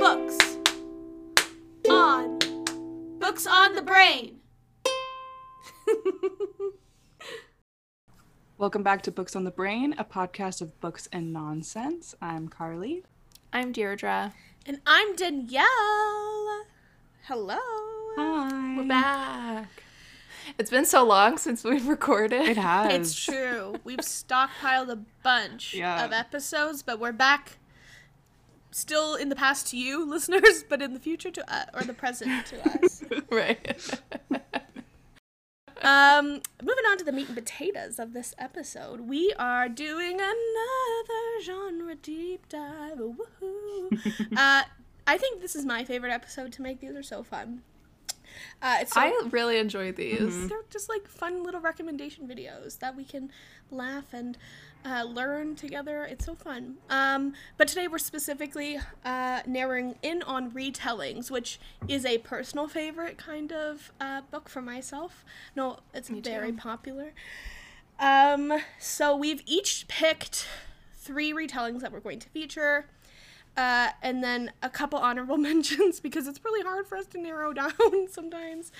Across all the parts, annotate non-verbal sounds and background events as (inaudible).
Books on Books on the Brain. (laughs) Welcome back to Books on the Brain, a podcast of books and nonsense. I'm Carly. I'm Deirdre. And I'm Danielle. Hello. Hi. We're back. It's been so long since we've recorded. It (laughs) has. It's true. We've stockpiled a bunch Yeah. of episodes, but we're back still in the past to you, (laughs) listeners, but in the future to us, or the present to us. (laughs) right. (laughs) Um, moving on to the meat and potatoes of this episode, we are doing another genre deep dive. Woohoo! uh, I think this is my favorite episode to make. These are so fun. Uh, it's so, I really enjoy these. they're just like fun little recommendation videos that we can laugh and uh, learn together. It's so fun. Um, but today we're specifically uh, narrowing in on retellings, which is a personal favorite kind of uh, book for myself. No, it's very popular. Um, so we've each picked three retellings that we're going to feature. Uh, and then a couple honorable (laughs) mentions because it's really hard for us to narrow (laughs) down sometimes.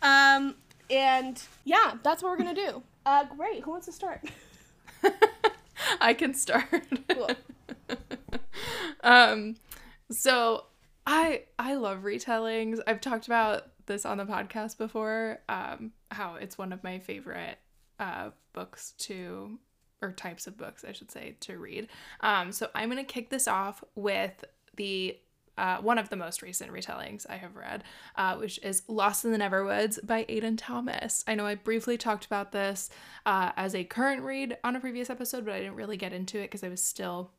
Um, and yeah, that's what we're gonna do. Uh, great. Who wants to start? (laughs) (laughs) I can start. Cool. (laughs) um so I I love retellings. I've talked about this on the podcast before. Um how it's one of my favorite uh books to or types of books, I should say, to read. Um so I'm going to kick this off with the uh, one of the most recent retellings I have read, uh, which is Lost in the Neverwoods by Aiden Thomas. I know I briefly talked about this uh, as a current read on a previous episode, but I didn't really get into it because I was still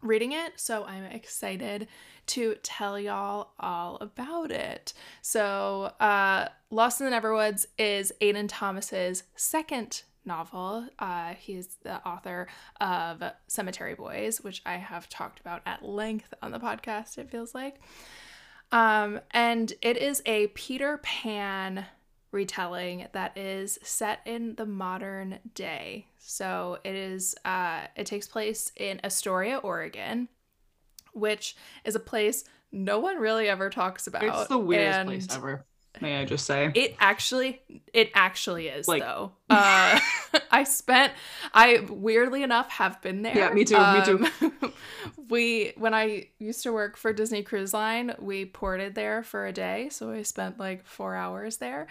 reading it. So I'm excited to tell y'all all about it. So, uh, Lost in the Neverwoods is Aiden Thomas's second novel. Uh, he's the author of Cemetery Boys, which I have talked about at length on the podcast, it feels like. Um, and it is a Peter Pan retelling that is set in the modern day. So it is uh it takes place in Astoria, Oregon, which is a place no one really ever talks about. It's the weirdest place ever. May I just say? It actually it actually is Like- though. Uh (laughs) I spent I weirdly enough have been there. Yeah, me too, me too. Um, (laughs) we when I used to work for Disney Cruise Line, we ported there for a day, so I spent like 4 hours there.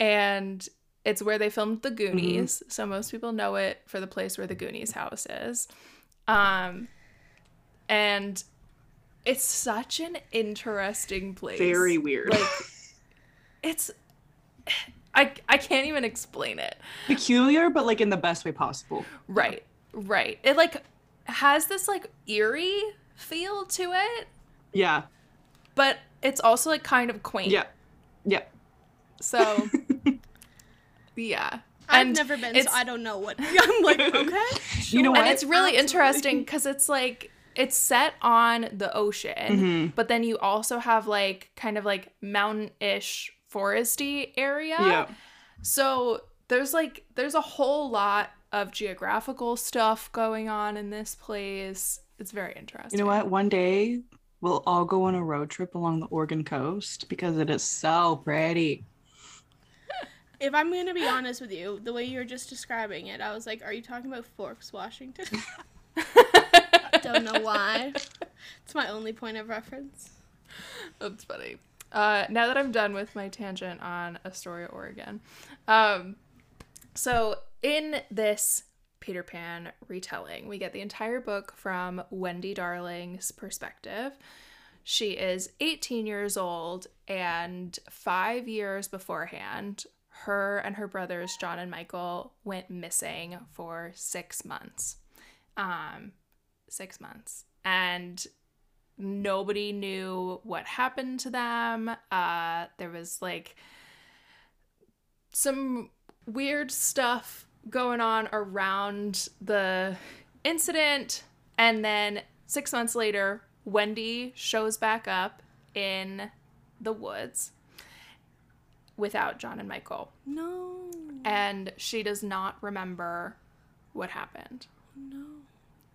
And it's where they filmed The Goonies, Mm-hmm. so most people know it for the place where the Goonies house is. Um and it's such an interesting place. Very weird. Like it's (sighs) I I can't even explain it. Peculiar, but like in the best way possible. Right. Right. It like has this like eerie feel to it, Yeah. but it's also like kind of quaint. Yeah. Yeah. So (laughs) yeah. I've And never been, so I don't know what. (laughs) I'm like, (laughs) okay. You know sure. and it's really Absolutely. interesting because it's like it's set on the ocean, Mm-hmm. but then you also have like kind of like mountain-ish foresty area. Yeah. So there's like there's a whole lot of geographical stuff going on in this place. It's very interesting. You know what? One day we'll all go on a road trip along the Oregon coast because it is so pretty. If I'm gonna be honest with you, the way you're just describing it, I was like, "Are you talking about Forks, Washington?" (laughs) don't know why. (laughs) It's my only point of reference. That's funny. Uh, now that I'm done with my tangent on Astoria, Oregon, um, so in this Peter Pan retelling, we get the entire book from Wendy Darling's perspective. She is 18 years old, and five years beforehand, her and her brothers, John and Michael, went missing for six months. Um, six months. And nobody knew what happened to them. Uh, there was like some weird stuff going on around the incident. And then six months later, Wendy shows back up in the woods without John and Michael. No. And she does not remember what happened. No.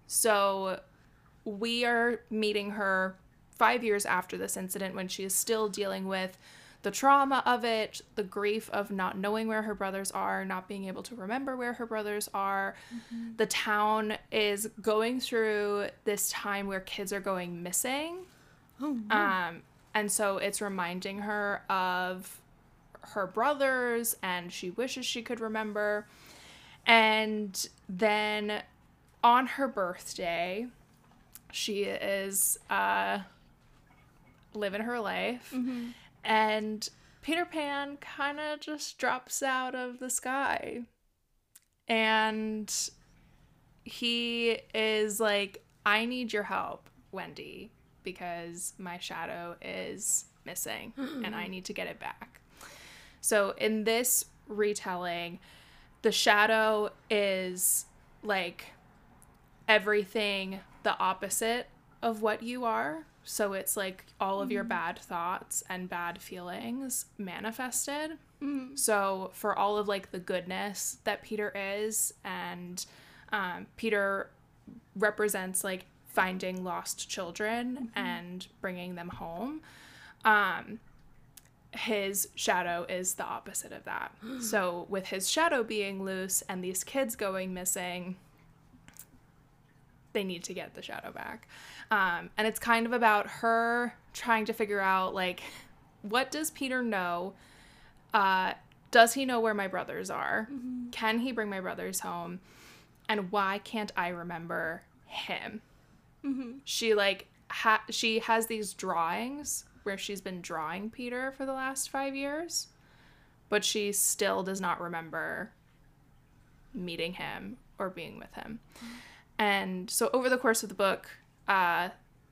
So we are meeting her five years after this incident when she is still dealing with the trauma of it, the grief of not knowing where her brothers are, not being able to remember where her brothers are. Mm-hmm. The town is going through this time where kids are going missing. Oh, no. Um, and so it's reminding her of her brothers and she wishes she could remember. And then on her birthday, she is uh, living her life. Mm-hmm. And Peter Pan kind of just drops out of the sky. And he is like, I need your help, Wendy, because my shadow is missing (gasps) and I need to get it back. So in this retelling, the shadow is like everything the opposite of what you are. So it's like all of your mm-hmm. bad thoughts and bad feelings manifested. Mm. So for all of like the goodness that Peter is, and um, Peter represents like finding lost children mm-hmm. and bringing them home. Um, his shadow is the opposite of that. (gasps) so with his shadow being loose and these kids going missing, they need to get the shadow back. Um, and it's kind of about her trying to figure out like what does Peter know? Uh, does he know where my brothers are? Mm-hmm. Can he bring my brothers home? And why can't I remember him? Mm-hmm. She like ha- she has these drawings where she's been drawing Peter for the last five years, but she still does not remember meeting him or being with him. Mm-hmm. And so over the course of the book, uh,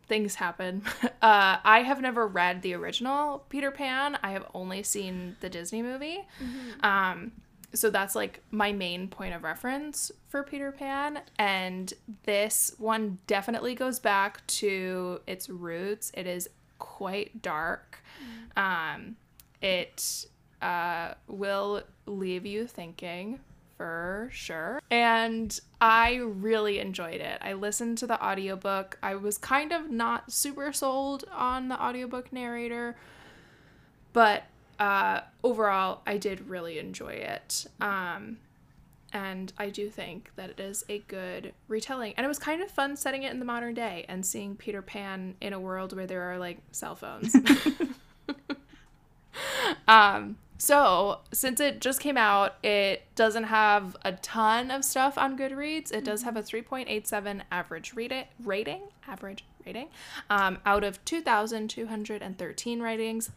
things happen. (laughs) Uh, I have never read the original Peter Pan. I have only seen the Disney movie. Mm-hmm. Um, so that's like my main point of reference for Peter Pan. And this one definitely goes back to its roots. It is quite dark. Mm-hmm. Um, it uh, will leave you thinking for sure. And I really enjoyed it. I listened to the audiobook. I was kind of not super sold on the audiobook narrator, but uh, overall, I did really enjoy it. Um, and I do think that it is a good retelling. And it was kind of fun setting it in the modern day and seeing Peter Pan in a world where there are like cell phones. (laughs) um, so, since it just came out, it doesn't have a ton of stuff on Goodreads. It does have a 3.87 average read it, rating, average rating, um, out of 2,213 ratings.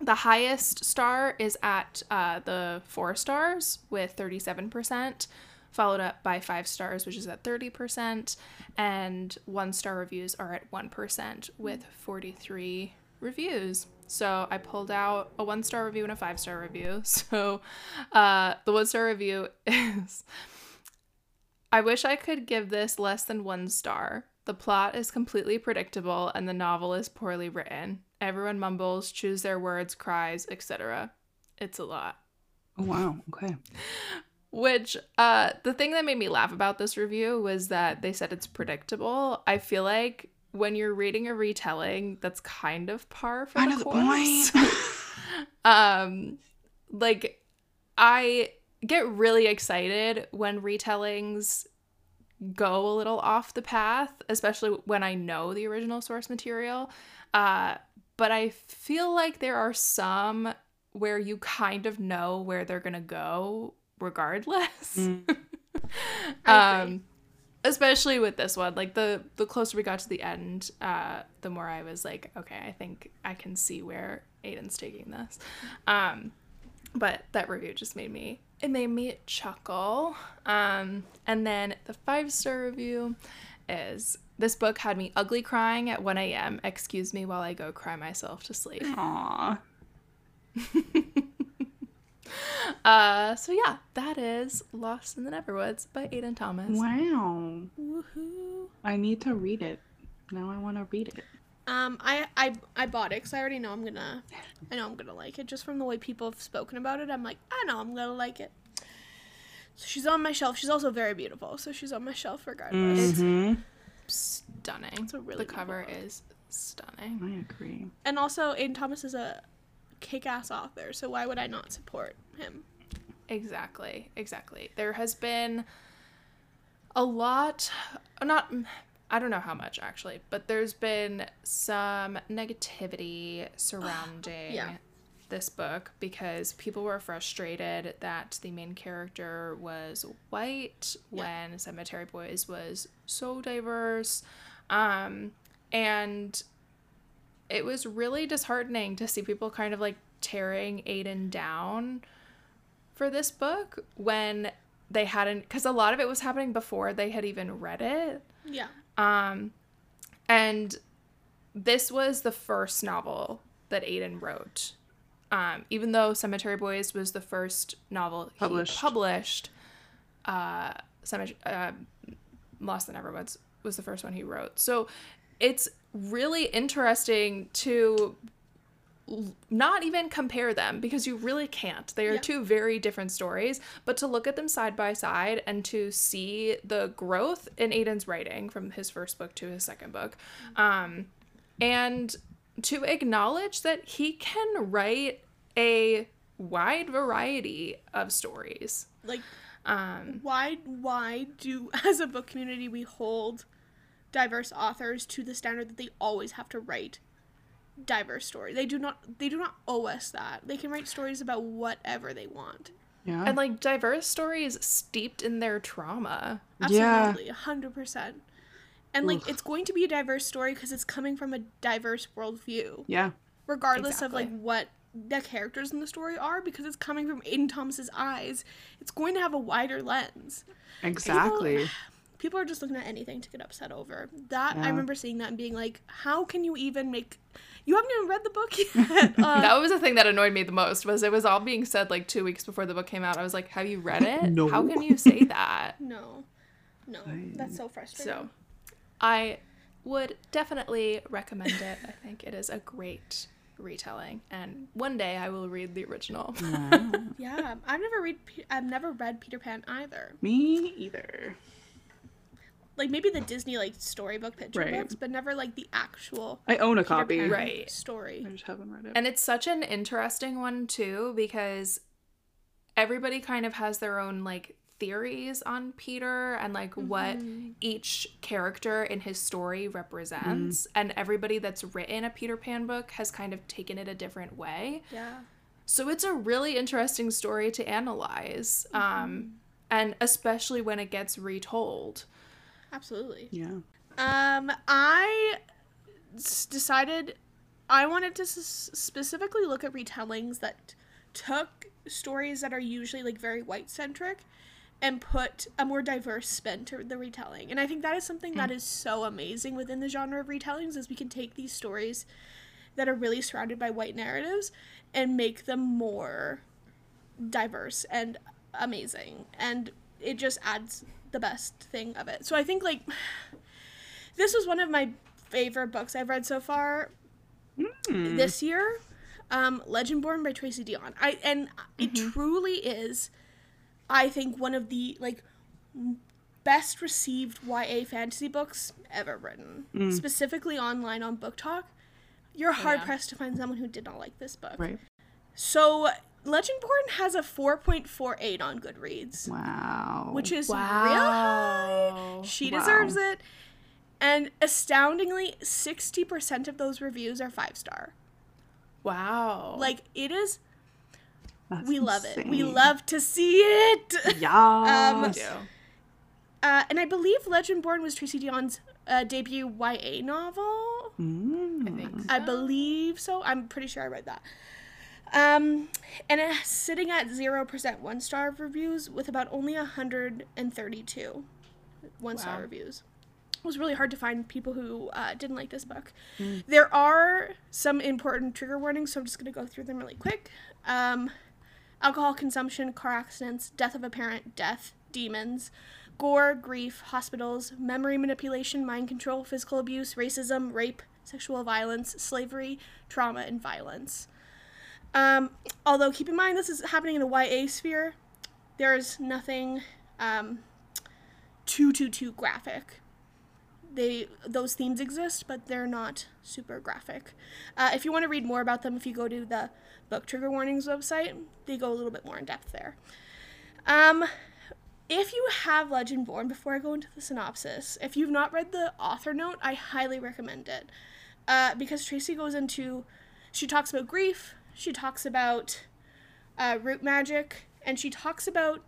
The highest star is at uh, the four stars with 37%, followed up by five stars, which is at 30%, and one star reviews are at 1% with 43 reviews. So I pulled out a one star review and a five star review. (laughs) So uh, the one star review (laughs) is I wish I could give this less than one star. The plot is completely predictable and the novel is poorly written. Everyone mumbles, choose their words, cries, etc. It's a lot. Oh, wow. Okay. (laughs) Which, uh, the thing that made me laugh about this review was that they said it's predictable. I feel like when you're reading a retelling, that's kind of par for the course. (laughs) (laughs) um, like I get really excited when retellings go a little off the path, especially when I know the original source material. Uh, but I feel like there are some where you kind of know where they're gonna go regardless. Mm. (laughs) um, especially with this one like the the closer we got to the end uh the more i was like okay i think i can see where aiden's taking this. Um but that review just made me it made me chuckle. Um and then the five star review is this book had me ugly crying at 1 a.m excuse me while i go cry myself to sleep. Aww. (laughs) (laughs) Uh, so yeah, that is Lost in the Neverwoods by Aiden Thomas. Wow. Woohoo. I need to read it. Now I want to read it. Um, I I I bought it because I already know I'm gonna, I know I'm gonna like it just from the way people have spoken about it. I'm like, I know I'm gonna like it. So she's on my shelf. She's also very beautiful, so she's on my shelf regardless. Mm-hmm. Stunning. It's a really the cover book. is stunning. I agree. And also, Aiden Thomas is a kick-ass author, so why would I not support him? Exactly, exactly. There has been a lot, not, I don't know how much actually, but there's been some negativity (sighs) surrounding Yeah. this book because people were frustrated that the main character was white Yeah. when Cemetery Boys was so diverse. Um, and it was really disheartening to see people kind of like tearing Aiden down for this book when they hadn't because a lot of it was happening before they had even read it Yeah. um and this was the first novel that Aiden wrote um even though Cemetery Boys was the first novel Published. he published uh Cemetery uh, Lost in the Neverwoods was the first one he wrote so it's really interesting to not even compare them because you really can't. They are Yeah. two very different stories, but to look at them side by side and to see the growth in Aiden's writing from his first book to his second book, um, and to acknowledge that he can write a wide variety of stories. Like, Um, why why do (laughs) as a book community we hold diverse authors to the standard that they always have to write diverse story. they do not they do not owe us that they can write stories about whatever they want Yeah. and like diverse stories steeped in their trauma. Yeah. absolutely 100% and like Oof. it's going to be a diverse story because it's coming from a diverse worldview yeah. regardless of like what the characters in the story are because it's coming from aiden thomas's eyes it's going to have a wider lens Exactly. people are just looking at anything to get upset over. That I remember seeing that and being like, how can you even make? You haven't even read the book yet. Uh, (laughs) that was the thing that annoyed me the most was it was all being said like two weeks before the book came out. I was like, "Have you read it? (laughs) No. How can you say (laughs) that?" no, no, I- that's so frustrating. So, I would definitely recommend it. I think it is a great retelling, and one day I will read the original. Yeah, I've never read. I've never read Peter Pan either. Me either. Like maybe the Disney like storybook picture Right. books, but never like the actual I own a Peter copy. Pan Right. story. I just haven't read it. And it's such an interesting one too because everybody kind of has their own like theories on Peter and like what Mhm. each character in his story represents and everybody that's written a Peter Pan book has kind of taken it a different way. Yeah. So it's a really interesting story to analyze. Um and especially when it gets retold. Absolutely. yeah. Um, I s- decided I wanted to s- specifically look at retellings that took stories that are usually like very white centric and put a more diverse spin to the retelling. And I think that is something that is so amazing within the genre of retellings is we can take these stories that are really surrounded by white narratives and make them more diverse and amazing. And it just adds the best thing of it. So I think like (sighs) this was one of my favorite books I've read so far Hmm. this year. Um, Legendborn by Tracy Deonn. I and it truly is, I think, one of the like best received YA fantasy books ever written. Specifically online on BookTok. You're hard yeah. pressed to find someone who did not like this book. Right. So Legendborn has a 4.48 on Goodreads Wow. which is real high. She Wow. deserves it. And astoundingly, 60% of those reviews are five star. Wow. Like, it is, That's we love it. We love to see it. Yeah. (laughs) Um, do. Uh, and I believe Legendborn was Tracy Deonn's uh, debut YA novel. Mm. I think I believe so. I'm pretty sure I read that. Um, and it's sitting at 0% one star reviews with about only 132 one star Wow. reviews. It was really hard to find people who uh, didn't like this book. There are some important trigger warnings, so I'm just going to go through them really quick. Um, alcohol consumption, car accidents, death of a parent, death, demons, gore, grief, hospitals, memory manipulation, mind control, physical abuse, racism, rape, sexual violence, slavery, trauma, and violence. Um, although, keep in mind, this is happening in a YA sphere. There's nothing um, too, too, too graphic. they those themes exist, but they're not super graphic. Uh, if you want to read more about them, if you go to the Book Trigger Warnings website, they go a little bit more in depth there. Um, if you have Legend Born, before I go into the synopsis, if you've not read the author note, I highly recommend it. Uh, because Tracy goes into, she talks about grief, she talks about uh, root magic, and she talks about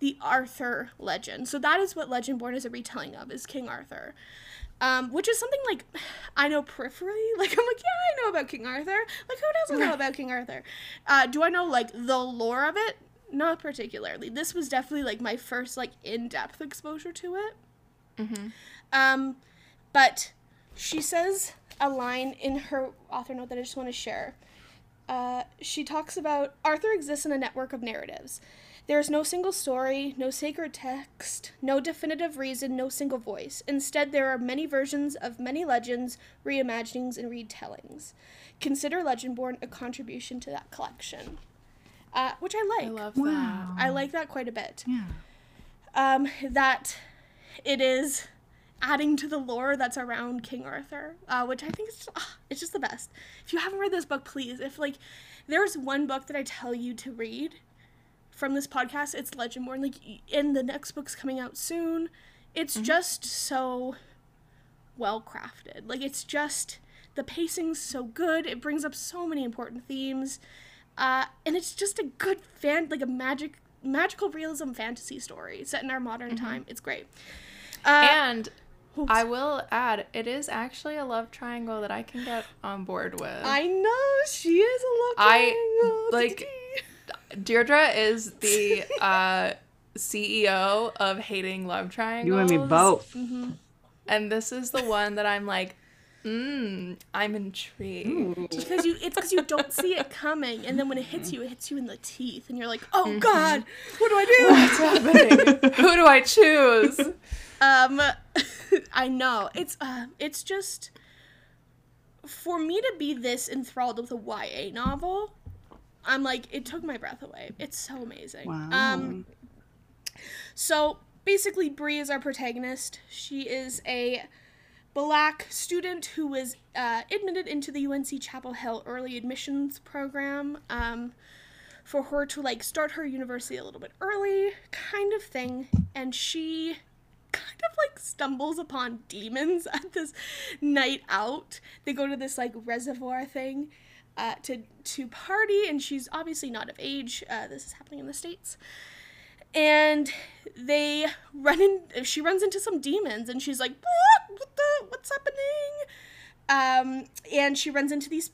the Arthur legend. So that is what Legend Legendborn is a retelling of, is King Arthur. Um, which is something like I know peripherally. (laughs) Like I'm like, yeah, I know about King Arthur. Like who doesn't know about King Arthur? Uh, do I know like the lore of it? Not particularly. This was definitely like my first like in-depth exposure to it. Mm-hmm. Um, but she says a line in her author note that I just want to share. Uh, she talks about Arthur exists in a network of narratives. There is no single story, no sacred text, no definitive reason, no single voice. Instead, there are many versions of many legends, reimaginings, and retellings. Consider Legendborn a contribution to that collection, uh, which I like. I love Wow. I like that quite a bit. Yeah. Um, that it is adding to the lore that's around King Arthur, uh, which I think is just, ah, it's just the best. If you haven't read this book, please. If like there's one book that I tell you to read from this podcast, it's Legendborn. Like, and the next book's coming out soon. It's just so well crafted. Like, it's just the pacing's so good. It brings up so many important themes, uh, and it's just a good fan, like a magic, magical realism fantasy story set in our modern time. It's great. Uh, And. (laughs) I will add, it is actually a love triangle that I can get on board with. I know she is a love I, triangle. (laughs) like, Deirdre is the uh, CEO of hating love triangles. You and me both. hmm And this is the one that I'm like, mmm, I'm intrigued. because you it's because you don't see it coming and then when it hits you it hits you in the teeth and you're like oh god what do i do? What's happening? (laughs) Who do I choose? Um (laughs) i know it's uh it's just for me to be this enthralled with a ya novel i'm like it took my breath away it's so amazing Wow. um So basically, Bree is our protagonist. She is a black student who was uh, admitted into the UNC Chapel Hill early admissions program um, for her to like start her university a little bit early, kind of thing. And she like stumbles upon demons (laughs) at this night out. They go to this like reservoir thing. Uh, to to party and she's obviously not of age. Uh, this is happening in the states, and they run in she runs into some demons and she's like what what the what's happening um and she runs into these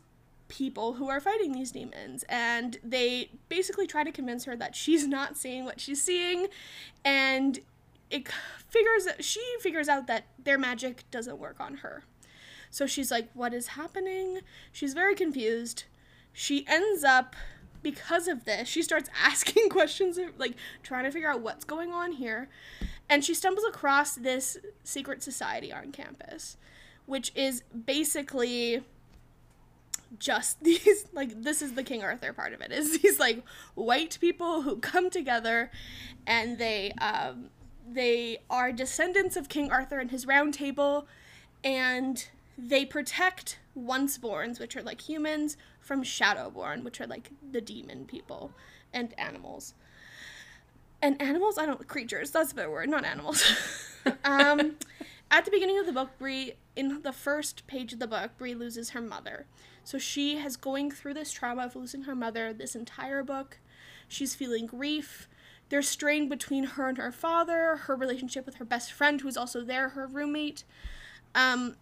people who are fighting these demons and they basically try to convince her that she's not seeing what she's seeing and it figures she figures out that their magic doesn't work on her. So she's like what is happening? She's very confused. She ends up because of this, she starts (laughs) asking questions, like trying to figure out what's going on here. And she stumbles across this secret society on campus, which is basically just (laughs) these like this is the King Arthur part of it is (laughs) these like white people who come together and they um they are descendants of King Arthur and his round table and they protect onceborns which are like humans from shadowborn which are like the demon people and animals. And animals i don't creatures that's a better word not animals. (laughs) Um at the beginning of the book bree in the first page of the book bree loses her mother. So she has going through this trauma of losing her mother this entire book she's feeling grief there's strain between her and her father her relationship with her best friend who's also there her roommate. Um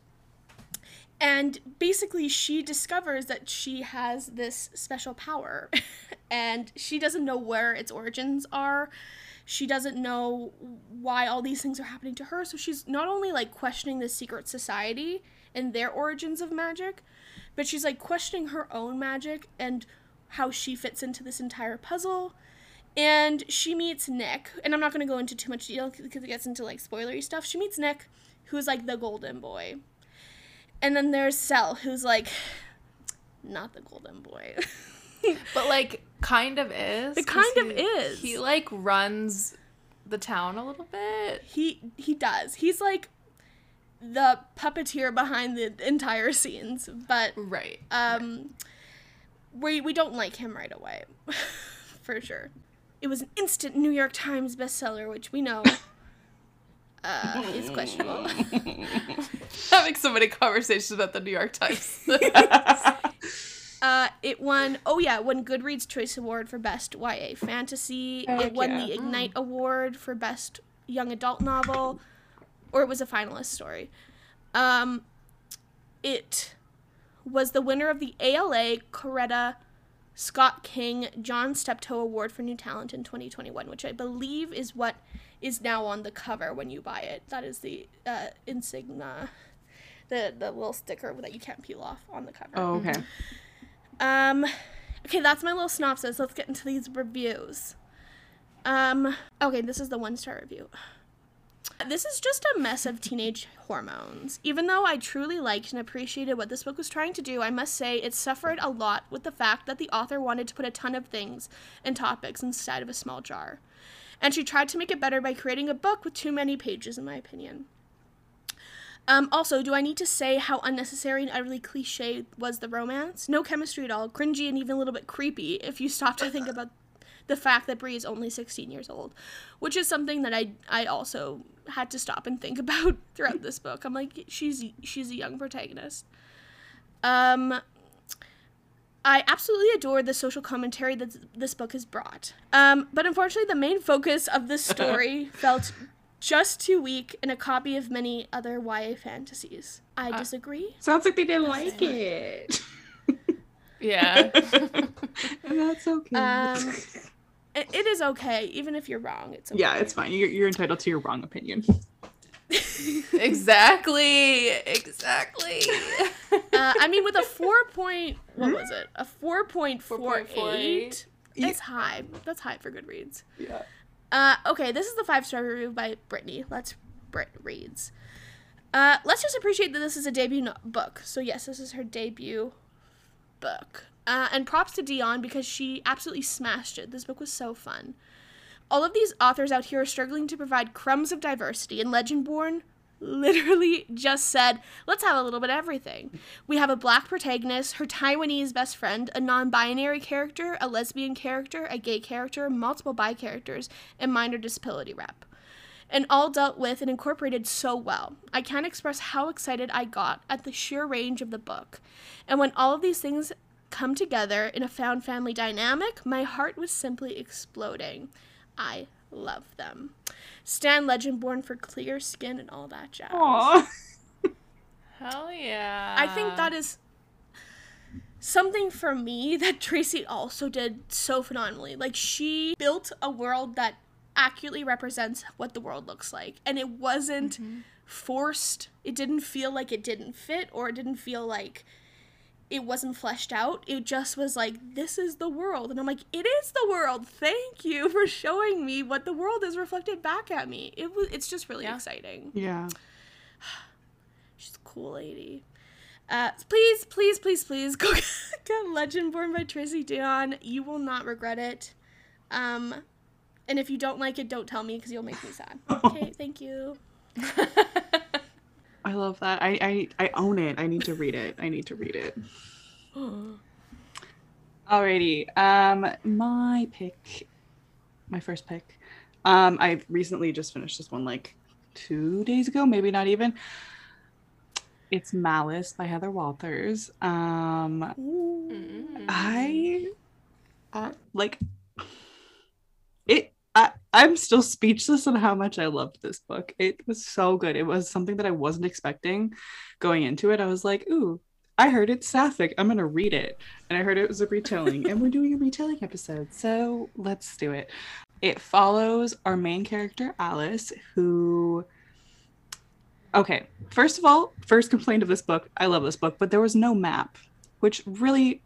and basically she discovers that she has this special power. (laughs) And she doesn't know where its origins are. She doesn't know why all these things are happening to her. So she's not only like questioning the secret society and their origins of magic but she's like questioning her own magic and how she fits into this entire puzzle and she meets nick and i'm not going to go into too much detail because it gets into like spoilery stuff she meets nick who's like the golden boy and then there's Sel, who's like, not the golden boy. (laughs) But like, kind of is. It kind of is. He like runs the town a little bit. he he does. He's like, the puppeteer behind the entire scenes, but Right. um, we we don't like him right away, (laughs) for sure. It was an instant New York Times bestseller, which we know uh, is questionable. (laughs) Having so many conversations about the New York Times. (laughs) Uh, it won. Oh yeah, won Goodreads Choice Award for Best YA Fantasy. Heck it won yeah. the Ignite Award for Best Young Adult Novel, or it was a finalist. story. Um, it was the winner of the ALA Coretta Scott King John Steptoe Award for New Talent in 2021, which I believe is what is now on the cover when you buy it. That is the uh, insignia, the the little sticker that you can't peel off on the cover. oh, okay. Um, okay, that's my little synopsis. Let's get into these reviews. Um, okay, this is the one star review. This is just a mess of teenage hormones. Even though I truly liked and appreciated what this book was trying to do, I must say it suffered a lot with the fact that the author wanted to put a ton of things and topics inside of a small jar. And she tried to make it better by creating a book with too many pages, in my opinion. Um, also, do I need to say how unnecessary and utterly cliche was the romance? No chemistry at all, cringy and even a little bit creepy if you stop to think about the fact that Bree is only 16 years old, which is something that I I also had to stop and think (laughs) about throughout this book. I'm like, she's she's a young protagonist. Um, I absolutely adore the social commentary that this book has brought. Um, but unfortunately, the main focus of the (laughs) story felt just too weak in a copy of many other YA fantasies. I disagree. Sounds like they didn't like it. yeah. (laughs) and that's okay. Um, it, it is okay, even if you're wrong. It's okay. yeah, it's fine. You're, you're entitled to your wrong opinion. (laughs) exactly. Exactly. (laughs) Uh, I mean, with a four point, what was it? A four point four 4.48. eight. It's high. That's high for Goodreads. Yeah. Uh, okay, this is the five star review by Brittany. Let's Brit reads. Uh, let's just appreciate that this is a debut no- book. So yes, this is her debut book. Uh, and props to Deonn because she absolutely smashed it. This book was so fun. All of these authors out here are struggling to provide crumbs of diversity, and Legendborn literally (laughs) just said, let's have a little bit of everything. We have a black protagonist, her Taiwanese best friend, a non binary character, a lesbian character, a gay character, multiple bi characters, and minor disability rep. And all dealt with and incorporated so well. I can't express how excited I got at the sheer range of the book. And when all of these things come together in a found family dynamic, my heart was simply exploding. I love them. Stan Legend born for clear skin and all that jazz. Aw. (laughs) Hell yeah. I think that is something for me that Tracy also did so phenomenally. Like she built a world that accurately represents what the world looks like and it wasn't mm-hmm. forced. It didn't feel like it didn't fit or it didn't feel like it wasn't fleshed out. It just was like this is the world and I'm like it is the world. Thank you for showing me what the world is reflected back at me. It was it's just really Yeah. exciting. Yeah. (sighs) She's a cool lady. Uh, please, please, please, please go (laughs) get Legend Born by Tracy Deonn. You will not regret it. Um, and if you don't like it, don't tell me because you'll make me sad. (laughs) Okay, thank you. (laughs) I love that. I, I I own it. I need to read it. I need to read it. Alrighty. Um, my pick, my first pick. Um, I recently just finished this one like two days ago, maybe not even. It's Malice by Heather Walters. Um, Mm. I, uh, like. I, I'm still speechless on how much I loved this book. It was so good. It was something that I wasn't expecting going into it. I was like, ooh, I heard it's sapphic. I'm gonna read it. And I heard it was a retelling, and we're doing a retelling episode. So let's do it. It follows our main character, Alice, who Okay, first of all, first complaint of this book, I love this book, but there was no map, which really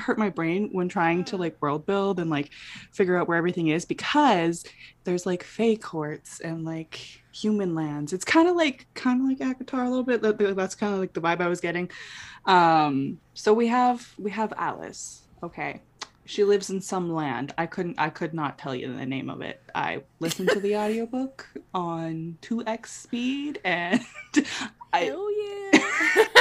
hurt my brain when trying to like world build and like figure out where everything is because there's like fey courts and like human lands. It's kind of like kind of like ACOTAR a little bit. That- that- That's kind of like the vibe I was getting. Um, so we have we have Alice. Okay, she lives in some land. I couldn't I could not tell you the name of it. I listened to the audiobook on 2x speed and (laughs) I Hell yeah. (laughs)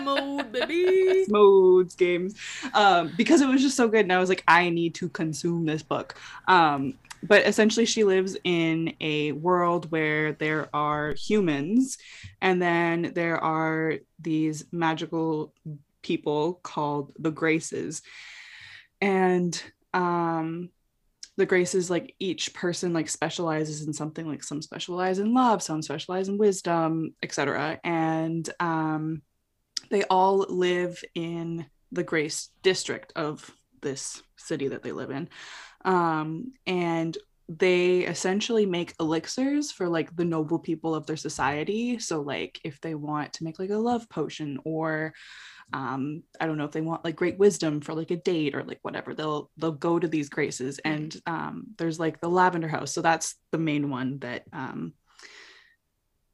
Mode, baby. modes games. Um because it was just so good and i was like i need to consume this book. Um but essentially she lives in a world where there are humans and then there are these magical people called the graces. And um the graces like each person like specializes in something like some specialize in love some specialize in wisdom etc and um they all live in the Grace district of this city that they live in. Um, and they essentially make elixirs for like the noble people of their society. So, like, if they want to make like a love potion or um i don't know if they want like great wisdom for like a date or like whatever they'll they'll go to these graces and um there's like the lavender house so that's the main one that um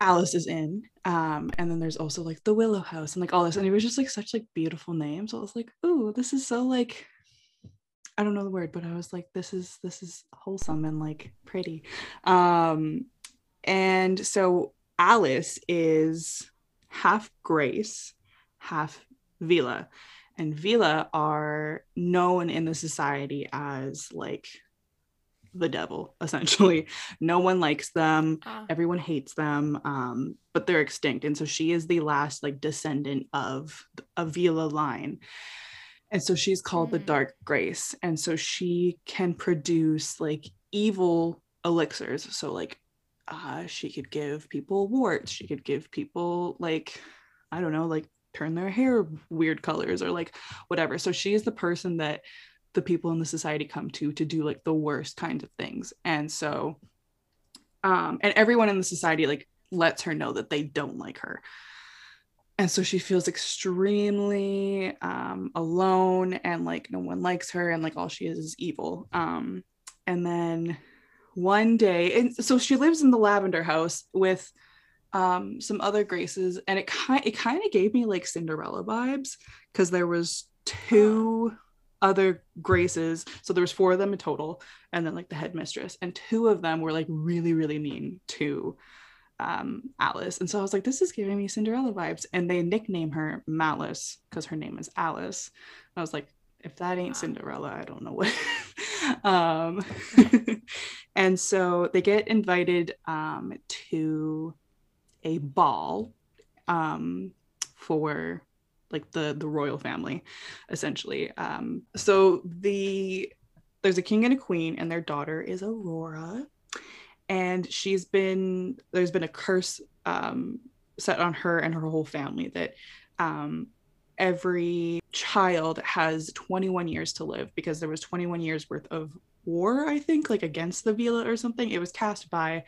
Alice is in. Um, and then there's also like the Willow House and like all this. And it was just like such like beautiful names. So I was like, ooh, this is so like I don't know the word, but I was like, this is this is wholesome and like pretty. Um, and so Alice is half Grace, half Vila. And Vila are known in the society as like the devil, (laughs) essentially. No one likes them. Ah. everyone hates them um but they're extinct. And so she is the last like descendant of a Vila line. And so she's called the Mm. dark grace. And so she can produce like evil elixirs. So like uh she could give people warts. She could give people like i don't know like turn their hair weird colors or like whatever. So she is the person that the people in the society come to to do like the worst kinds of things. And so um and everyone in the society like lets her know that they don't like her. And so she feels extremely um alone and like no one likes her and like all she is is evil. Um and then one day and so she lives in the lavender house with um some other graces. And it kind it kind of gave me like cinderella vibes because there was two other graces. So there was four of them in total and then like the headmistress. And two of them were like really really mean to um alice. And so i was like this is giving me cinderella vibes. And they nickname her malice because her name is alice. I was like if that ain't cinderella i don't know what (laughs) um (laughs) and so they get invited um to a ball um for like the the royal family essentially. Um so the there's a king and a queen and their daughter is aurora. And she's been there's been a curse um set on her and her whole family that um every child has 21 years to live because there was 21 years worth of war i think like against the vila or something. It was cast by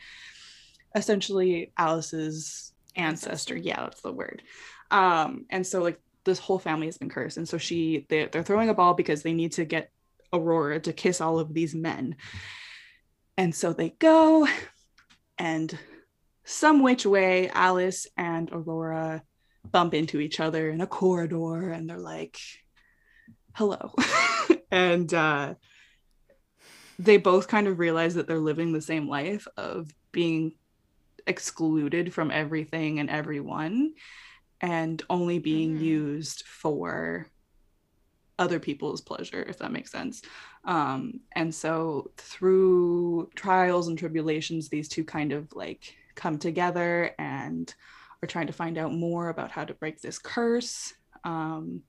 essentially alice's ancestor. Yeah that's the word. Um and so like this whole family has been cursed. And so she they, they're throwing a ball because they need to get aurora to kiss all of these men. And so they go and some which way alice and aurora bump into each other in a corridor and they're like hello. (laughs) And uh they both kind of realize that they're living the same life of being excluded from everything and everyone and only being Mhm. used for other people's pleasure if that makes sense. Um and so through trials and tribulations these two kind of like come together and are trying to find out more about how to break this curse. Um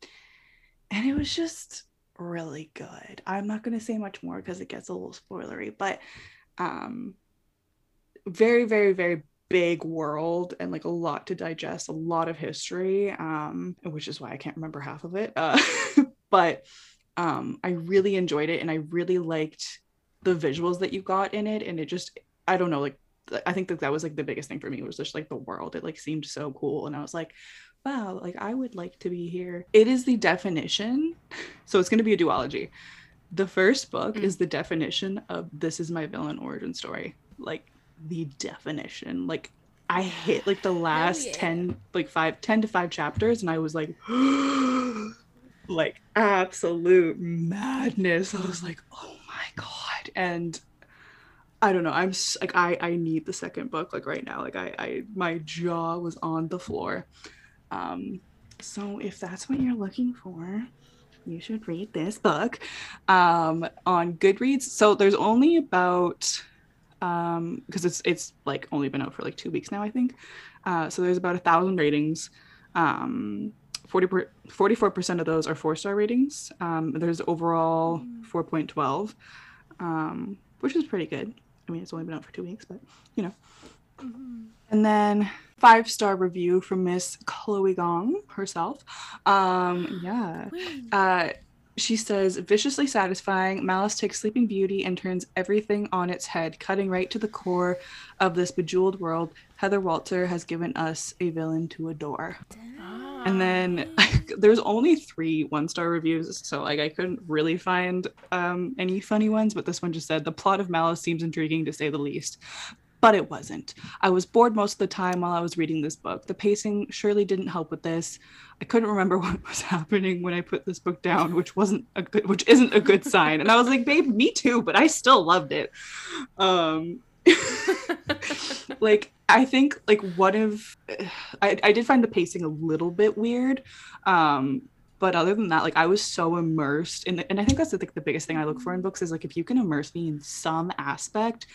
and it was just really good. I'm not going to say much more because it gets a little spoilery but um very very very big world and like a lot to digest a lot of history um which is why i can't remember half of it uh (laughs) but um i really enjoyed it and i really liked the visuals that you got in it and it just i don't know like i think that that was like the biggest thing for me was just like the world. It like seemed so cool and i was like wow like i would like to be here. It is the definition (laughs) so it's going to be a duology. The first book Mm. is the definition of this is my villain origin story. Like the definition like i hit like the (gasps) last yeah. 10 like 5 10 to 5 chapters and i was like (gasps) like absolute madness. I was like, oh my god. And I don't know. I'm like I I need the second book like right now. Like I I my jaw was on the floor. Um so if that's what you're looking for, you should read this book um on Goodreads. So there's only about um because it's it's like only been out for like 2 weeks now, I think. Uh so there's about a 1000 ratings. Um 40 44% of those are four star ratings. Um, there's overall 4.12, um, which is pretty good. I mean, it's only been out for two weeks, but you know. And then five star review from Miss Chloe Gong herself. Um, yeah. Uh, she says, viciously satisfying, Malice takes Sleeping Beauty and turns everything on its head, cutting right to the core of this bejeweled world. Heather Walter has given us a villain to adore. And then (laughs) there's only three one star reviews, so like I couldn't really find um, any funny ones, but this one just said the plot of Malice seems intriguing to say the least. But it wasn't. I was bored most of the time while I was reading this book. The pacing surely didn't help with this. I couldn't remember (laughs) what was happening when I put this book down, which wasn't a good which isn't a good sign. And I was like, babe, me too, but I still loved it. Um (laughs) like I think like one of I, I did find the pacing a little bit weird. Um but other than that, like I was so immersed in the, and I think that's like the biggest thing I look for in books is like if you can immerse me in some aspect,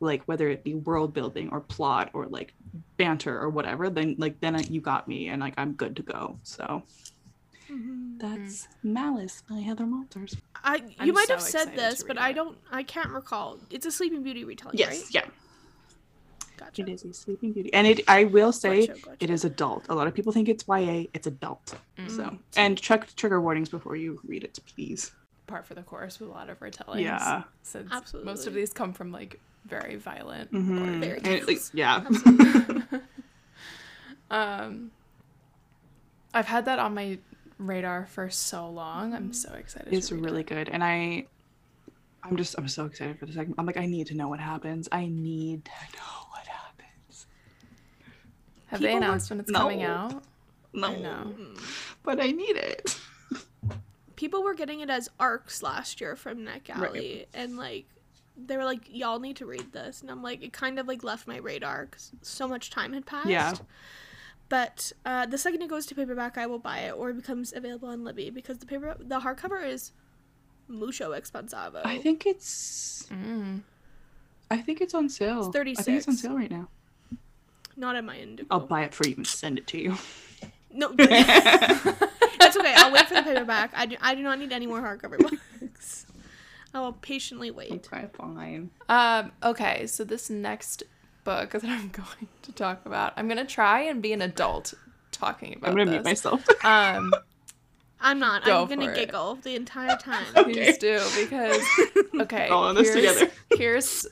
like whether it be world building or plot or like banter or whatever, then like then you got me and like I'm good to go. So Mhm. that's Malice by Heather Malters. I you I'm might so have said this, but read I don't. I can't recall. It's a Sleeping Beauty retelling, Yes, right? yeah. Gotcha. It is a Sleeping Beauty, and it. I will say Gotcha, gotcha. it is adult. A lot of people think it's YA. It's adult. Mm. So and check trigger warnings before you read it, please. Part for the course with a lot of retellings. Yeah. Since most of these come from like very violent. Mhm. Very And like, yeah. (laughs) Um, I've had that on my radar for so long. I'm so excited. it's to really it. good, and I. I'm just. I'm so excited for the second. I'm like. I need to know what happens. I need to know what happens. Have they People were- announced when it's coming out? No, I know. but I need it. People were getting it as arcs last year from NetGalley, and like they were like, "Y'all need to read this," and I'm like, it kind of like left my radar because so much time had passed. Yeah. But uh, the second it goes to paperback, I will buy it, or it becomes available on Libby because the paper, the hardcover is mucho expensive. I think it's. Mm. I think it's on sale. It's I think it's on sale right now. not at my Indigo. I'll buy it for you and send it to you. No, (laughs) that's okay. I'll wait for the paperback. I do, I do not need any more hardcover books. I will patiently wait. Okay, fine. Um, okay, so this next book (laughs) that I'm going to talk about, I'm gonna try and be an adult talking about I'm gonna this. mute myself. (laughs) Um, I'm not. Go I'm gonna for it. giggle the entire time. (laughs) please do because okay, All in this together. here's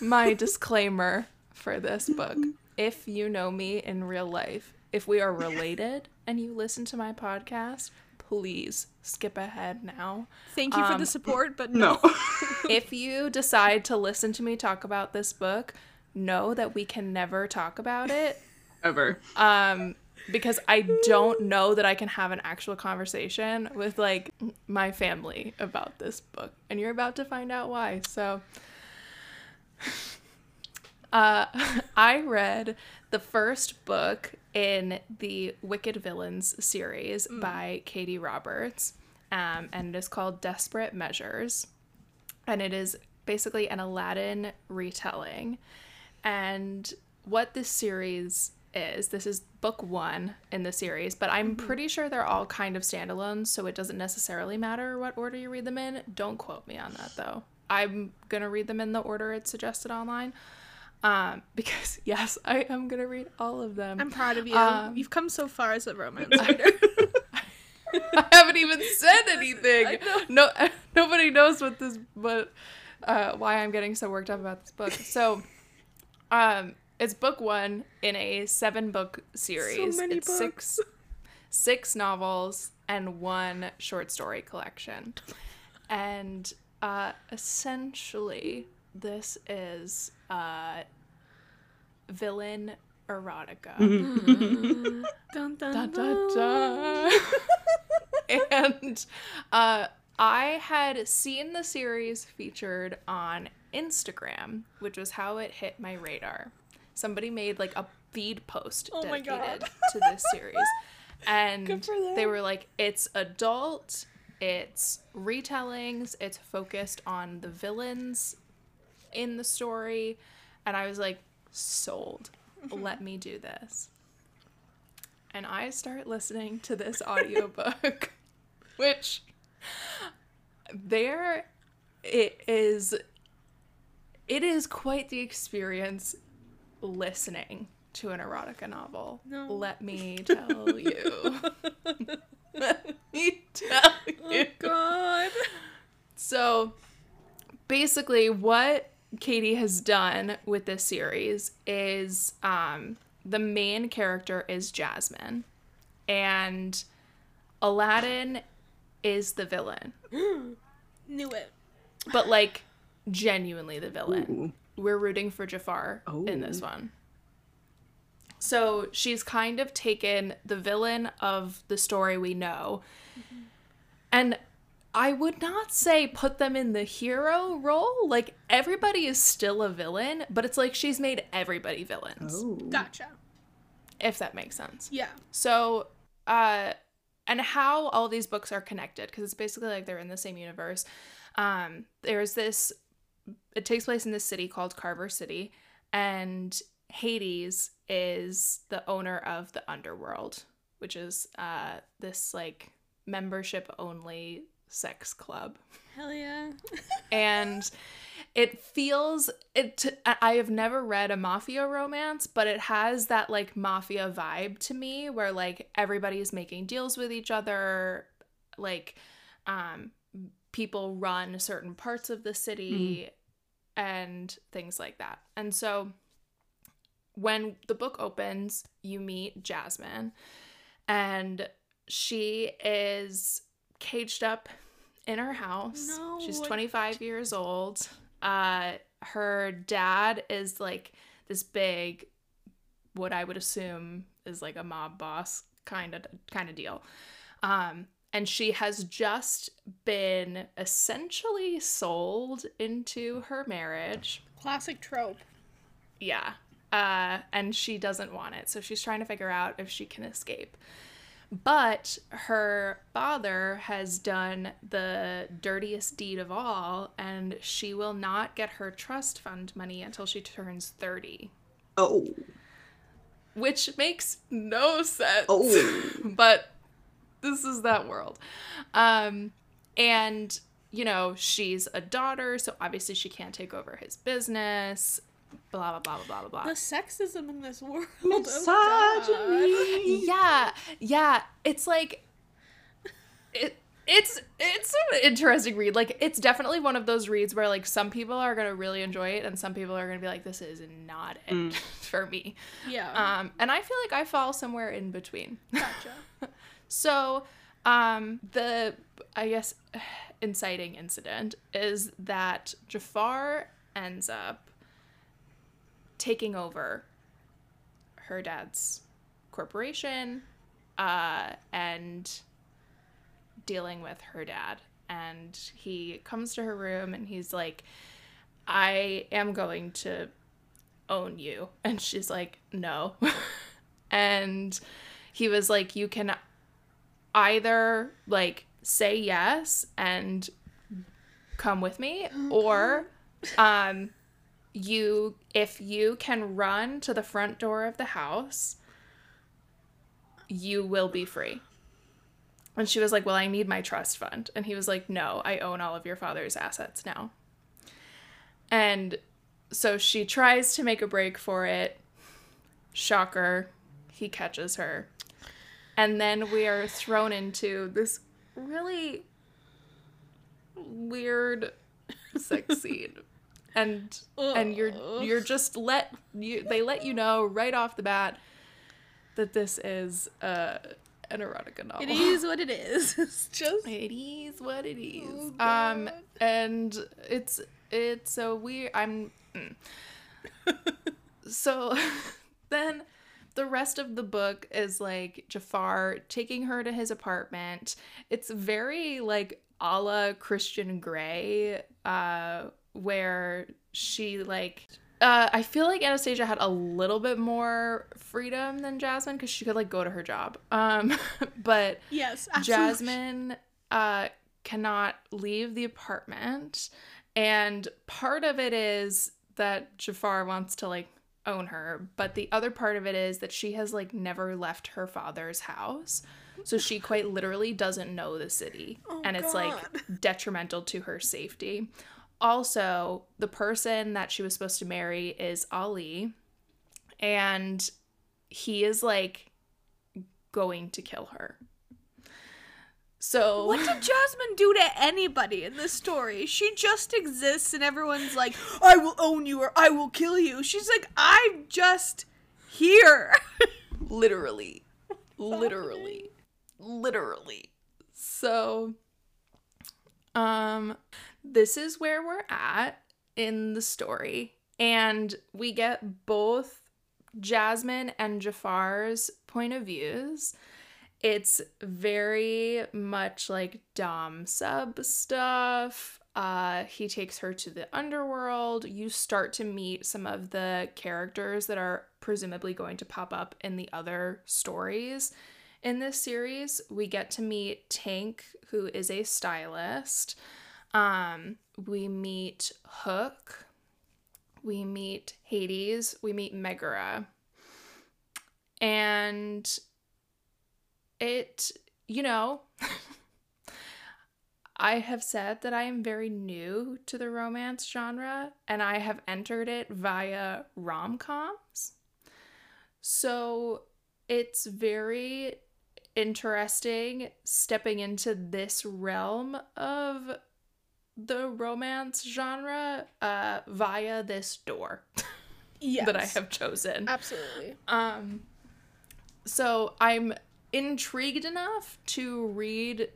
my disclaimer for this book. If you know me in real life, if we are related and you listen to my podcast, please skip ahead now. Thank you for Um, the support, but no. no. (laughs) if you decide to listen to me talk about this book, know that we can never talk about it. Ever. Um, because I don't know that I can have an actual conversation with like my family about this book, and you're about to find out why. So, uh, (laughs) I read the first book in the Wicked Villains series by Katee Roberts, um, and it is called Desperate Measures and it is basically an Aladdin retelling. And what this series is, this is book one in the series, but I'm pretty sure they're all kind of standalones, so it doesn't necessarily matter what order you read them in. Don't quote me on that though. I'm gonna read them in the order it's suggested online. Um, (laughs) because yes, I am gonna read all of them. I'm proud of you. Um, You've come so far as a romance (laughs) writer. (laughs) I haven't even said anything. No, nobody knows what this, but uh, why I'm getting so worked up about this book. So, um, it's book one in a seven book series. many it's six, six novels and one short story collection, and uh, essentially this is uh, villain erotica. (laughs) dun, dun, Dun, dun. dun, dun. and uh, I had seen the series featured on Instagram, which was how it hit my radar. Somebody made like a feed post Oh my dedicated God. to this series. (laughs) And they were like, it's adult, it's retellings, it's focused on the villains in the story. And I was like, sold. Mm-hmm. Let me do this. And I start listening to this audiobook, (laughs) which there it is it is quite the experience listening to an erotica novel. No. Let me (laughs) tell you. Let me tell you. God. So basically what Katee has done with this series is um the main character is Jasmine and Aladdin is the villain. (gasps) Knew it. But like genuinely the villain. Ooh. We're rooting for Jafar in this Oh. one. So she's kind of taken the villain of the story we know. And I would not say put them in the hero role. Like everybody is still a villain, but it's like she's made everybody villains, Oh. Gotcha. if that makes sense. Yeah. So, uh, and how all these books are connected because it's basically like they're in the same universe. Um, there's this. It takes place in this city called Carver City, and Hades is the owner of the underworld, which is uh this like membership only sex club. Hell yeah. (laughs) and it feels it i have never read a mafia romance but it has that like mafia vibe to me where like everybody is making deals with each other like um people run certain parts of the city and things like that. And so when the book opens you meet jasmine and she is caged up in her house. No. She's 25 years old. Uh her dad is like this big what I would assume is like a mob boss kind of kind of deal. Um and she has just been essentially sold into her marriage Classic trope. yeah. Uh, and she doesn't want it. So she's trying to figure out if she can escape. But her father has done the dirtiest deed of all, and she will not get her trust fund money until she turns 30, Oh. which makes no sense. Oh. (laughs) but this is that world. Um, and, you know, she's a daughter, so obviously she can't take over his business. Blah, blah, blah, blah, blah, blah. The sexism in this world. oh Misogyny. yeah yeah it's like it it's it's an interesting read like it's definitely one of those reads where like some people are gonna really enjoy it and some people are gonna be like this is not it Mm. (laughs) for me Yeah. um and i feel like i fall somewhere in between gotcha. (laughs) so um the i guess (sighs) inciting incident is that jafar ends up taking over her dad's corporation uh, and dealing with her dad. And he comes to her room and he's like, I am going to own you. (laughs) And she's like, no. (laughs) and he was like, you can either like say yes and come with me or (gasps) um you if you can run to the front door of the house you will be free. And she was like well i need my trust fund. And he was like no i own all of your father's assets now. And so she tries to make a break for it. Shocker. He catches her. And then we are thrown into this really weird (laughs) sex scene and and you're you're just let you they let you know right off the bat that this is uh an erotica novel It is what it is. (laughs) It's just. it is what it is Oh, um and it's it's so weird i'm mm. (laughs) so (laughs) then the rest of the book is like Jafar taking her to his apartment. It's very like a la Christian Grey, uh, where she like uh, I feel like Anastasia had a little bit more freedom than Jasmine because she could like go to her job. Um, (laughs) but Yes, absolutely. Jasmine uh, cannot leave the apartment, and part of it is that Jafar wants to like own her, but the other part of it is that she has like never left her father's house. So she quite literally doesn't know the city, Oh, and it's like detrimental to her safety. Also, the person that she was supposed to marry is Ali, and he is like going to kill her. So What did Jasmine do to anybody in this story? She just exists and everyone's like, I will own you or I will kill you. She's like, I'm just here. (laughs) literally literally literally so um this is where we're at in the story and we get both Jasmine and Jafar's point of views. It's very much like dom sub stuff. Uh he takes her to the underworld. You start to meet some of the characters that are presumably going to pop up in the other stories. In this series we get to meet tank who is a stylist um we meet hook. We meet hades. We meet megara. And it you know (laughs) I have said that I am very new to the romance genre and I have entered it via rom coms. So it's very interesting stepping into this realm of the romance genre uh, via this door yes. (laughs) that I have chosen. Absolutely. Um, so I'm intrigued enough to read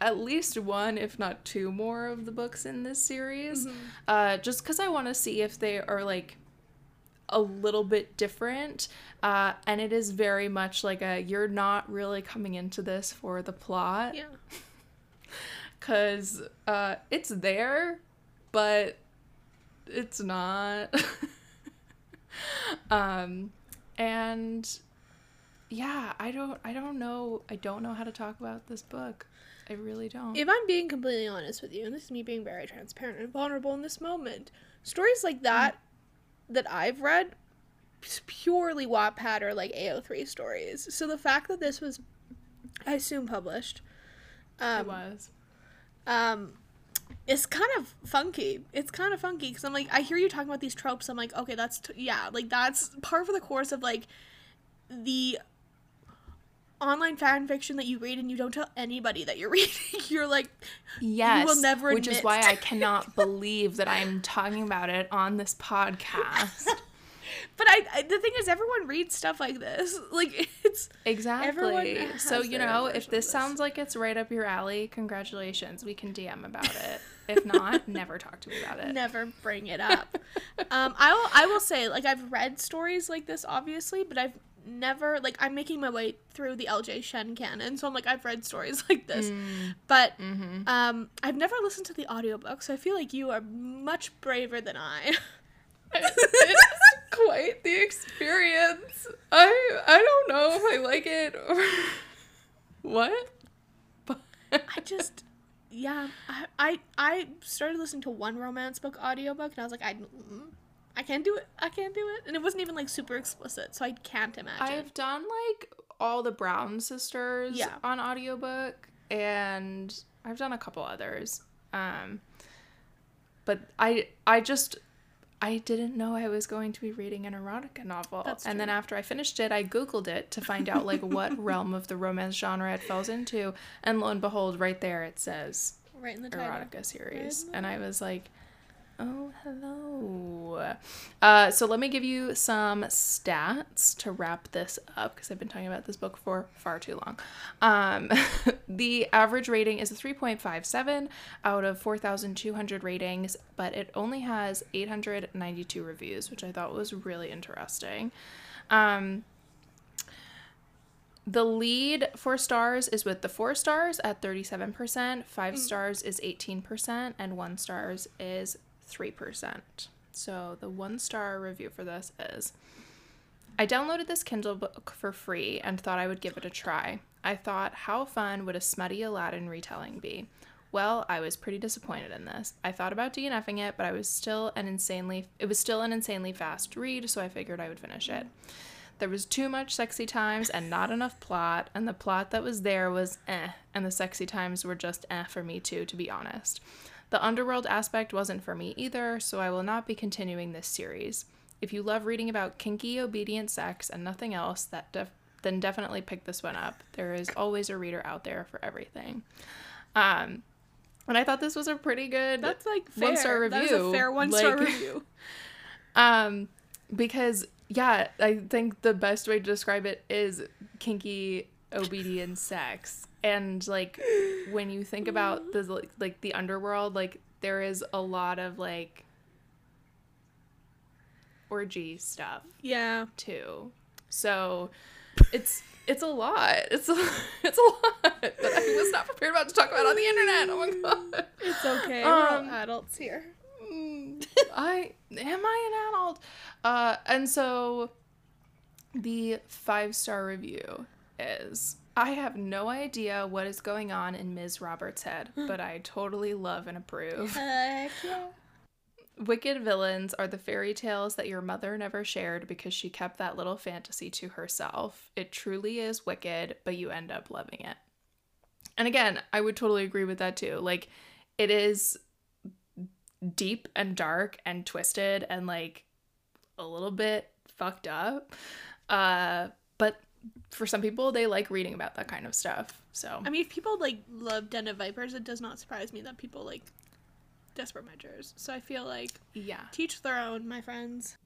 at least one, if not two more of the books in this series, uh, just because I want to see if they are like a little bit different. Uh, and it is very much like a you're not really coming into this for the plot Yeah. Because uh, it's there, but it's not. (laughs) um, and yeah, I don't, I don't know, I don't know how to talk about this book. I really don't. If I'm being completely honest with you, and this is me being very transparent and vulnerable in this moment, stories like that that I've read purely Wattpad or like AO3 stories. So the fact that this was, I assume, published, um, it was. Um, it's kind of funky. It's kind of funky because I'm like, I hear you talking about these tropes. I'm like, okay, that's t- yeah, like that's part of the course of like the online fan fiction that you read and you don't tell anybody that you're (laughs) reading. you're like, Yes, you will never which is why I (laughs) cannot believe that I'm talking about it on this podcast. But I, I the thing is, everyone reads stuff like this. (laughs) Like it's Exactly. So, you know, if this this. sounds like it's right up your alley, congratulations. We can DM about it. If not, (laughs) never talk to me about it. never bring it up. (laughs) um, I will I will say like I've read stories like this obviously, but I've never like I'm making my way through the LJ Shen canon, so I'm like I've read stories like this, Mm, but mm-hmm. um, I've never listened to the audiobook, so I feel like you are much braver than I. it's quite the experience. I I don't know if I like it or (laughs) what. But I just yeah, I, I I started listening to one romance book audiobook and I was like I mm, I can't do it. I can't do it. And it wasn't even like super explicit, so I can't imagine. I've done like all the Brown sisters Yeah. on audiobook and I've done a couple others. Um but I I just I didn't know I was going to be reading an erotica novel. And then after I finished it, I googled it to find out like what (laughs) realm of the romance genre it falls into, and lo and behold, right there it says right in the title. erotica series and i was like oh hello. Uh, so let me give you some stats to wrap this up because i've been talking about this book for far too long. Um, (laughs) the average rating is a 3.57 out of 4200 ratings but it only has 892 reviews which i thought was really interesting. Um, the lead four stars is with the four stars at 37%, five stars is 18%, and one stars is 3%. So the one star review for this is I downloaded this Kindle book for free and thought I would give it a try. I thought, how fun would a smutty Aladdin retelling be? Well, I was pretty disappointed in this. I thought about DNFing it, but I was still an insanely it was still an insanely fast read, so I figured I would finish it. There was too much sexy times and not enough plot, and the plot that was there was eh, and the sexy times were just eh for me too, to be honest. The underworld aspect wasn't for me either, so I will not be continuing this series. If you love reading about kinky, obedient sex and nothing else, that def- then definitely pick this one up. There is always a reader out there for everything. Um, and I thought this was a pretty good That's like one star review. That is a fair one star Like- review. (laughs) um, because yeah, I think the best way to describe it is kinky obedient sex. And like when you think about (gasps) the like, like the underworld, like there is a lot of like orgy stuff Yeah. too. So it's it's a lot. It's a (laughs) it's a lot that I was not prepared about to talk about on the internet. Oh my (laughs) god. It's okay. We're all Um, adults here. (laughs) I am I an adult? Uh, and so the five star review is I have no idea what is going on in Ms. Roberts' head, (gasps) but I totally love and approve. (laughs) Heck yeah. Wicked villains are the fairy tales that your mother never shared because she kept that little fantasy to herself. It truly is wicked, but you end up loving it. And again, I would totally agree with that too. Like, it is deep and dark and twisted and like a little bit fucked up. Uh, for some people, they like reading about that kind of stuff. So, I mean, if people like love Den of Vipers, it does not surprise me that people like Desperate Measures. So I feel like yeah. teach their own, my friends.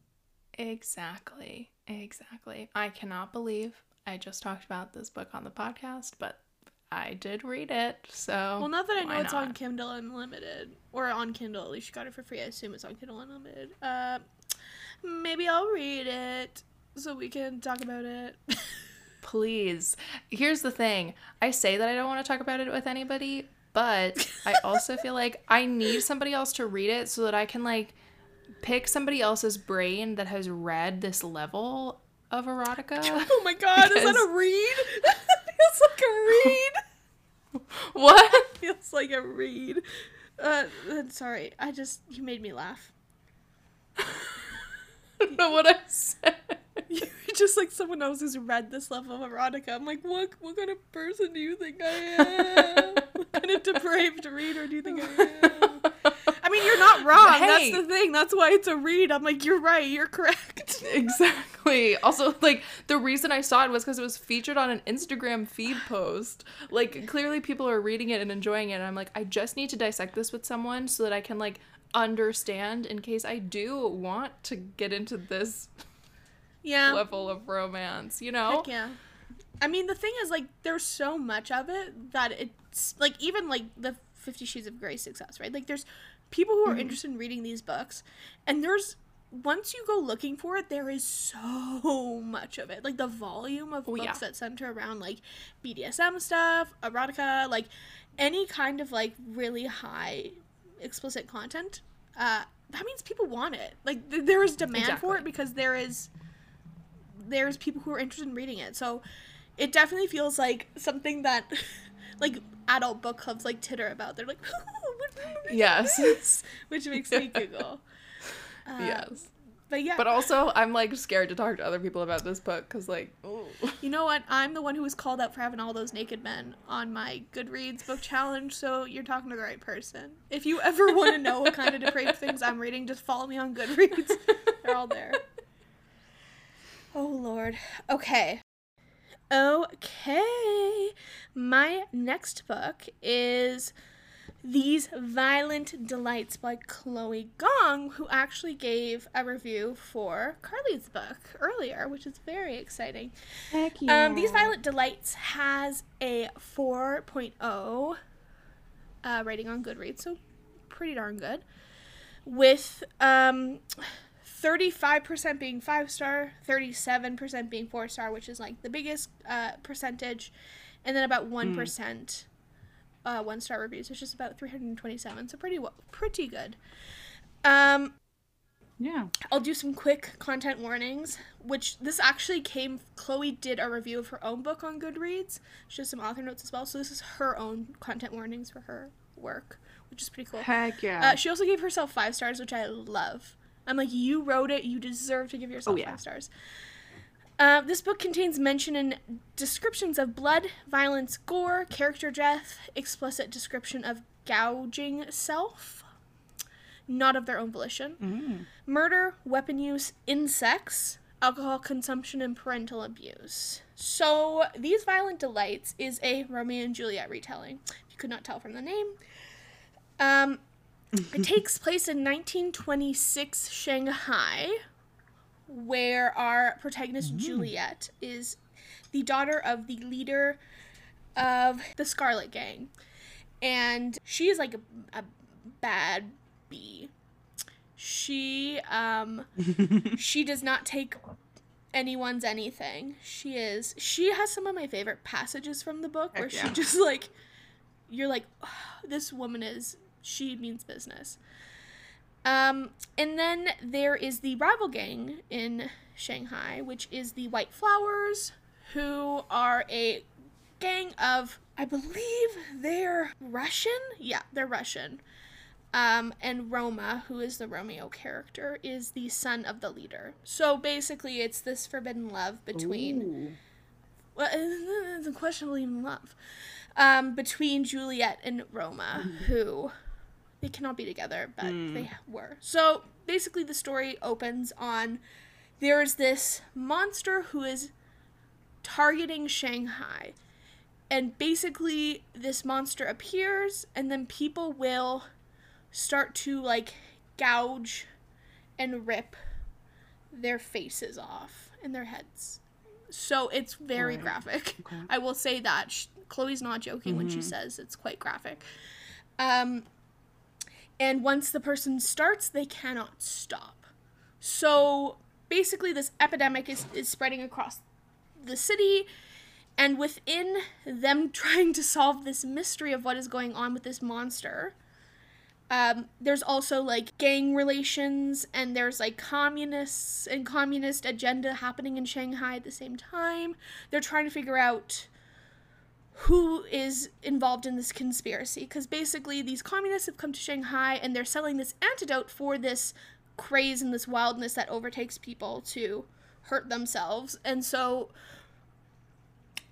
Exactly. Exactly. I cannot believe I just talked about this book on the podcast, but I did read it. So Well, now that I know it's on? Kindle Unlimited, or on Kindle, at least you got it for free. I assume it's on Kindle Unlimited. Uh, maybe I'll read it so we can talk about it. (laughs) please. Here's the thing. I say that I don't want to talk about it with anybody, but I (laughs) also feel like I need somebody else to read it so that I can like pick somebody else's brain that has read this level of erotica. (laughs) oh my god, is that a read? (laughs) feels like a read. what? feels like a read. Uh, sorry. I just you made me laugh. I don't know what I said. (laughs) You're just like someone else who's read this level of erotica. I'm like, what what kind of person do you think I am? what kind of depraved reader do you think I am? I mean, you're not (laughs) wrong. Hey. That's the thing. That's why it's a read. I'm like, you're right. You're correct. (laughs) Exactly. Also, like the reason I saw it was because it was featured on an Instagram feed post. Like clearly people are reading it and enjoying it. And I'm like, I just need to dissect this with someone so that I can like understand in case I do want to get into this Yeah. level of romance. You know? Heck yeah. I mean, the thing is, like, there's so much of it that it's like even like the Fifty Shades of Grey success, right? Like, there's people who are mm-hmm. interested in reading these books, and there's once you go looking for it, there is so (laughs) much of it. Like the volume of Oh, books yeah. that center around like BDSM stuff, erotica, like any kind of like really high explicit content. Uh, that means people want it. Like th- there is demand for it because there is there's people who are interested in reading it. So it definitely feels like something that (laughs) like adult book clubs like titter about. They're like, (laughs) Yes. which makes me (laughs) giggle. Uh, yes. But yeah, But also, I'm like scared to talk to other people about this book because, like, ooh. you know what? I'm the one who was called out for having all those naked men on my Goodreads book challenge, so you're talking to the right person. If you ever want to know what kind of depraved things I'm reading, just follow me on Goodreads. They're all there. (laughs) Oh lord. Okay. Okay. My next book is These Violent Delights by Chloe Gong, who actually gave a review for Carly's book earlier, which is very exciting. Heck Um, These Violent Delights has a 4.0 uh, rating on Goodreads, so pretty darn good. With um, 35% being five star, 37% being four star, which is like the biggest uh, percentage, and then about 1% uh, one star reviews, which is about 327. So pretty well, pretty good. Um, Yeah. I'll do some quick content warnings, which this actually came. Chloe did a review of her own book on Goodreads. She has some author notes as well. So this is her own content warnings for her work, which is pretty cool. Heck yeah. Uh, she also gave herself five stars, which I love. I'm like, you wrote it, you deserve to give yourself Oh, yeah. five stars. Uh, this book contains mention and descriptions of blood, violence, gore, character death, explicit description of gouging self, not of their own volition, Mm. murder, weapon use, insects, alcohol consumption, and parental abuse. So, These Violent Delights is a Romeo and Juliet retelling. If you could not tell from the name. Um, it (laughs) takes place in 1926 Shanghai, where our protagonist Juliet is the daughter of the leader of the Scarlet Gang. And she is like a, a bad bee. She um (laughs) she does not take anyone's anything. She is she has some of my favorite passages from the book where Heck she just like you're like this woman is she means business. Um and then there is the rival gang in Shanghai, which is the White Flowers, who are a gang of I believe they're Russian. Yeah, they're Russian. Um, and Roma, who is the Romeo character, is the son of the leader. So basically, it's this forbidden love between Ooh. well, (laughs) it's a questionable even love um, between Juliet and Roma, who they cannot be together, but they were. So basically, the story opens on there is this monster who is targeting Shanghai. And basically, this monster appears, and then people will start to like gouge and rip their faces off and their heads. So it's very Right. graphic. Okay. I will say that. Chloe's not joking when she says it's quite graphic. Um, and once the person starts, they cannot stop. So basically, this epidemic is, is spreading across the city. And within them (laughs) trying to solve this mystery of what is going on with this monster, um, there's also like gang relations, and there's like communists and communist agenda happening in Shanghai at the same time. They're trying to figure out who is involved in this conspiracy because basically these communists have come to Shanghai and they're selling this antidote for this craze and this wildness that overtakes people to hurt themselves. And so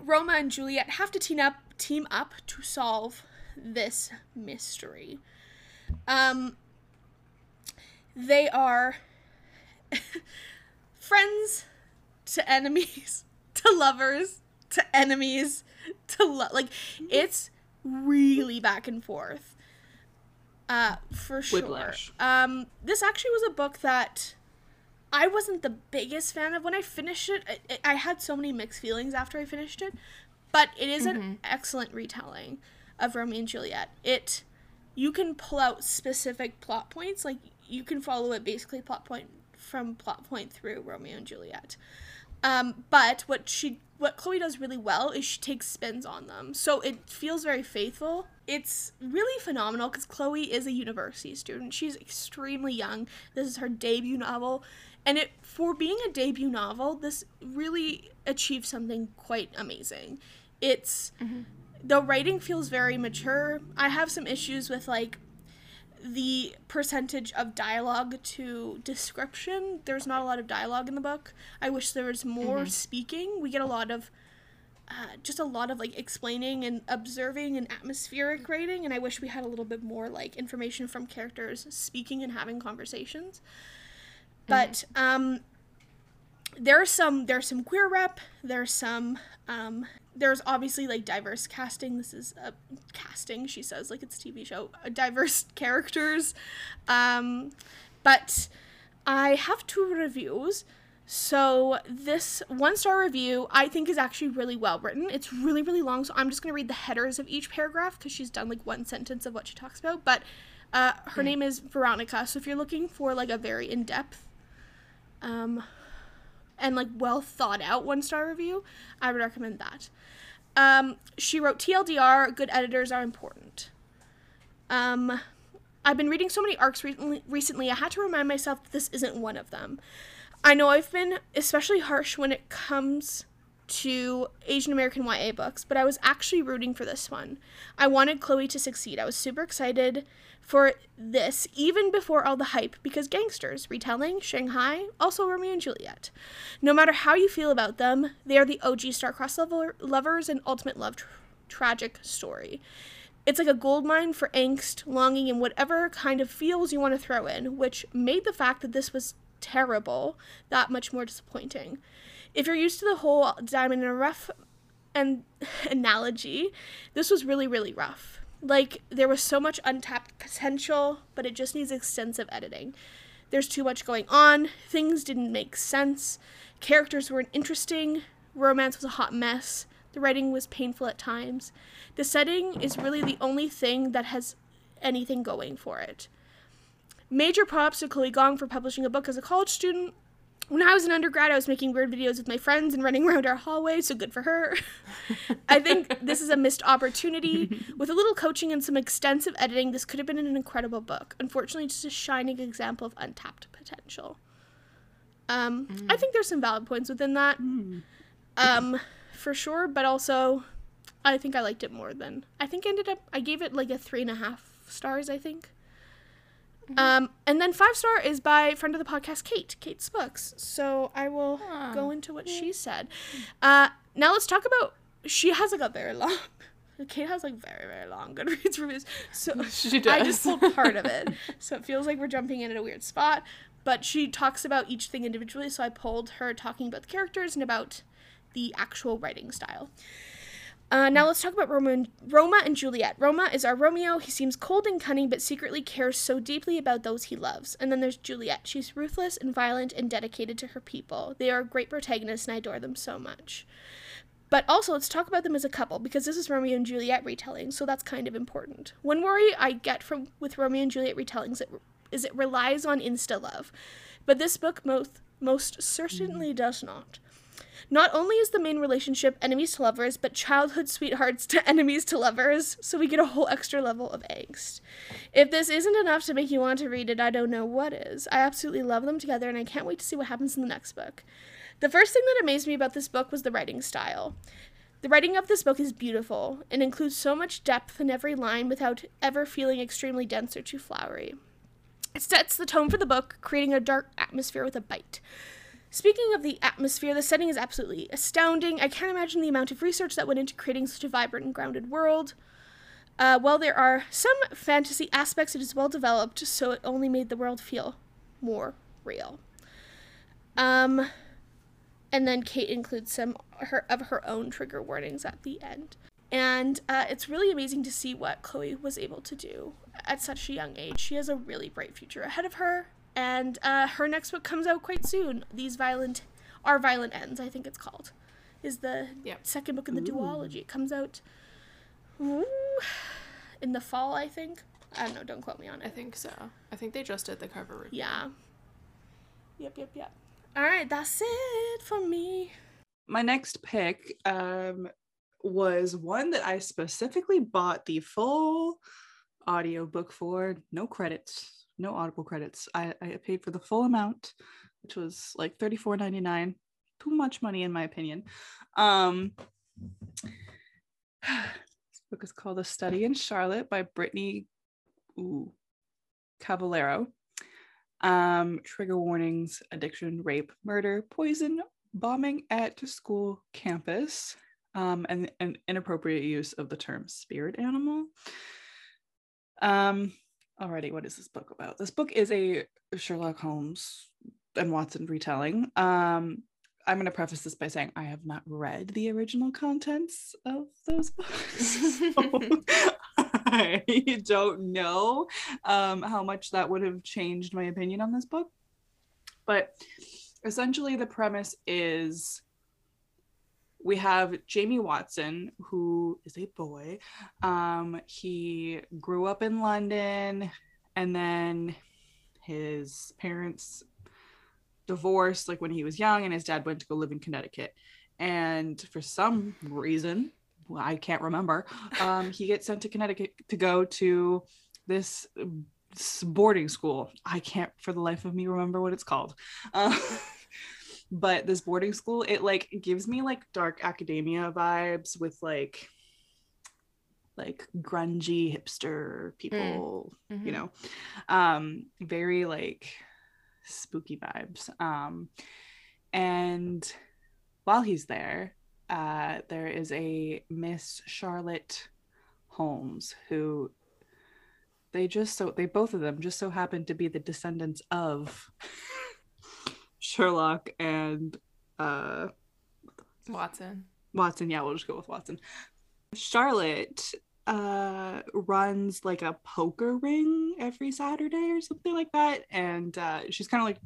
Roma and Juliet have to team up team up to solve this mystery. Um they are (laughs) friends to enemies (laughs) to lovers to enemies to lo- like it's really back and forth. Uh for sure. Whiplash. um this actually was a book that i wasn't the biggest fan of. When i finished it i, I had so many mixed feelings after i finished it but it is an excellent retelling of romeo and juliet. It you can pull out specific plot points like you can follow it basically plot point from plot point through romeo and juliet um, but what she what Chloe does really well is she takes spins on them. So it feels very faithful. It's really phenomenal because Chloe is a university student. She's extremely young. This is her debut novel. And it for being a debut novel, this really achieved something quite amazing. It's the writing feels very mature. I have some issues with like the percentage of dialogue to description. There's not a lot of dialogue in the book. I wish there was more speaking. We get a lot of uh, just a lot of like explaining and observing and atmospheric writing, and I wish we had a little bit more like information from characters speaking and having conversations. But um, there's some there's some queer rep. There's some um, there's obviously like diverse casting. This is a casting. She says like it's a TV show. Uh, diverse (laughs) characters, um, but I have two reviews. So this one star review I think is actually really well written. It's really really long, so I'm just gonna read the headers of each paragraph because she's done like one sentence of what she talks about. But uh, her name is Veronica. So if you're looking for like a very in depth um, and like well thought out one star review, I would recommend that. Um, she wrote TLDR, good editors are important. Um, I've been reading so many arcs recently, recently, I had to remind myself that this isn't one of them. I know I've been especially harsh when it comes to Asian American YA books, but I was actually rooting for this one. I wanted Chloe to succeed. I was super excited for this even before all the hype because gangsters, retelling, Shanghai, also Romeo and Juliet. No matter how you feel about them, they are the OG star-crossed lover- lovers and ultimate love tra- tragic story. It's like a gold mine for angst, longing, and whatever kind of feels you want to throw in, which made the fact that this was terrible that much more disappointing. If you're used to the whole diamond in a rough and (laughs) analogy, this was really, really rough. Like, there was so much untapped potential, but it just needs extensive editing. There's too much going on, things didn't make sense, characters weren't interesting, romance was a hot mess, the writing was painful at times. The setting is really the only thing that has anything going for it. Major props to Chloe Gong for publishing a book as a college student. When I was an undergrad, I was making weird videos with my friends and running (laughs) around our hallway, so good for her. I think this is a missed opportunity. (laughs) With a little coaching and some extensive editing, this could have been an incredible book. Unfortunately, just a shining example of untapped potential. Um, I think there's some valid points within that, um, for sure, but also I think I liked it more than I think I ended up I gave it like a three and a half stars, I think. Um, and then five star is by friend of the podcast, Kate, Kate's books. So I will Ah, go into what she said. Uh, now let's talk about. She has like a very long. (laughs) Kate has like very very long Goodreads (laughs) reviews. So (laughs) She I just pulled part of it, so it feels like we're jumping in at a weird spot. But she talks about each thing individually, so I pulled her talking about the characters and about the actual writing style. Uh, now let's talk about Roma and, Roma and Juliet. Roma is our Romeo. He seems cold and cunning, but secretly cares so deeply about those he loves. And then there's Juliet. She's ruthless and violent and dedicated to her people. They are great protagonists, and I adore them so much. But also, let's talk about them as a couple because this is Romeo and Juliet retelling, so that's kind of important. One worry I get from with Romeo and Juliet retellings is it relies on insta love, but this book most most certainly does not. Not only is the main relationship enemies to lovers, but childhood sweethearts to (laughs) enemies to lovers, so we get a whole extra level of angst. If this isn't enough to make you want to read it, I don't know what is. I absolutely love them together, and I can't wait to see what happens in the next book. The first thing that amazed me about this book was the writing style. The writing of this book is beautiful and includes so much depth in every line without ever feeling extremely dense or too flowery. It sets the tone for the book, creating a dark atmosphere with a bite. Speaking of the atmosphere, the setting is absolutely astounding. I can't imagine the amount of research that went into creating such a vibrant and grounded world. Uh, while there are some fantasy aspects, it is well developed, so it only made the world feel more real. Um, and then Kate includes some her of her own trigger warnings at the end. And uh, it's really amazing to see what Chloe was able to do at such a young age. She has a really bright future ahead of her, and uh, her next book comes out quite soon. These violent, our violent ends, I think it's called, is the Yep. second book in the Ooh. duology. It comes out ooh, in the fall, I think. I don't know. Don't quote me on it. I think so. I think they just did the cover review. Yeah. Yep, yep, yep. All right, that's it for me. my next pick um was one that I specifically bought the full audiobook for, no credits, no audible credits. I, I paid for the full amount, which was like $34.99. Too much money in my opinion. Um this (sighs) book is called A Study in Charlotte by Brittany ooh, Cavallaro. Um, trigger warnings, addiction, rape, murder, poison, bombing at school campus, um, and an inappropriate use of the term spirit animal. Um, alrighty, what is this book about? This book is a Sherlock Holmes and Watson retelling. Um, I'm going to preface this by saying I have not read the original contents of those books. (laughs) so (laughs) I don't know um, how much that would have changed my opinion on this book. But essentially, the premise is we have Jamie Watson, who is a boy. Um, he grew up in London, and then his parents divorced like when he was young and his dad went to go live in Connecticut. And for some reason, well, I can't remember, um, he gets sent to Connecticut to go to this boarding school. I can't for the life of me remember what it's called. Uh, (laughs) but this boarding school, it like gives me like dark academia vibes with like like grungy hipster people, Mhm. you know. Um very like spooky vibes. Um and while he's there, uh there is a Miss Charlotte Holmes who they just so they both of them just so happen to be the descendants of (laughs) Sherlock and uh Watson. Watson. Yeah, we'll just go with Watson. Charlotte uh runs like a poker ring every Saturday or something like that and uh she's kind of like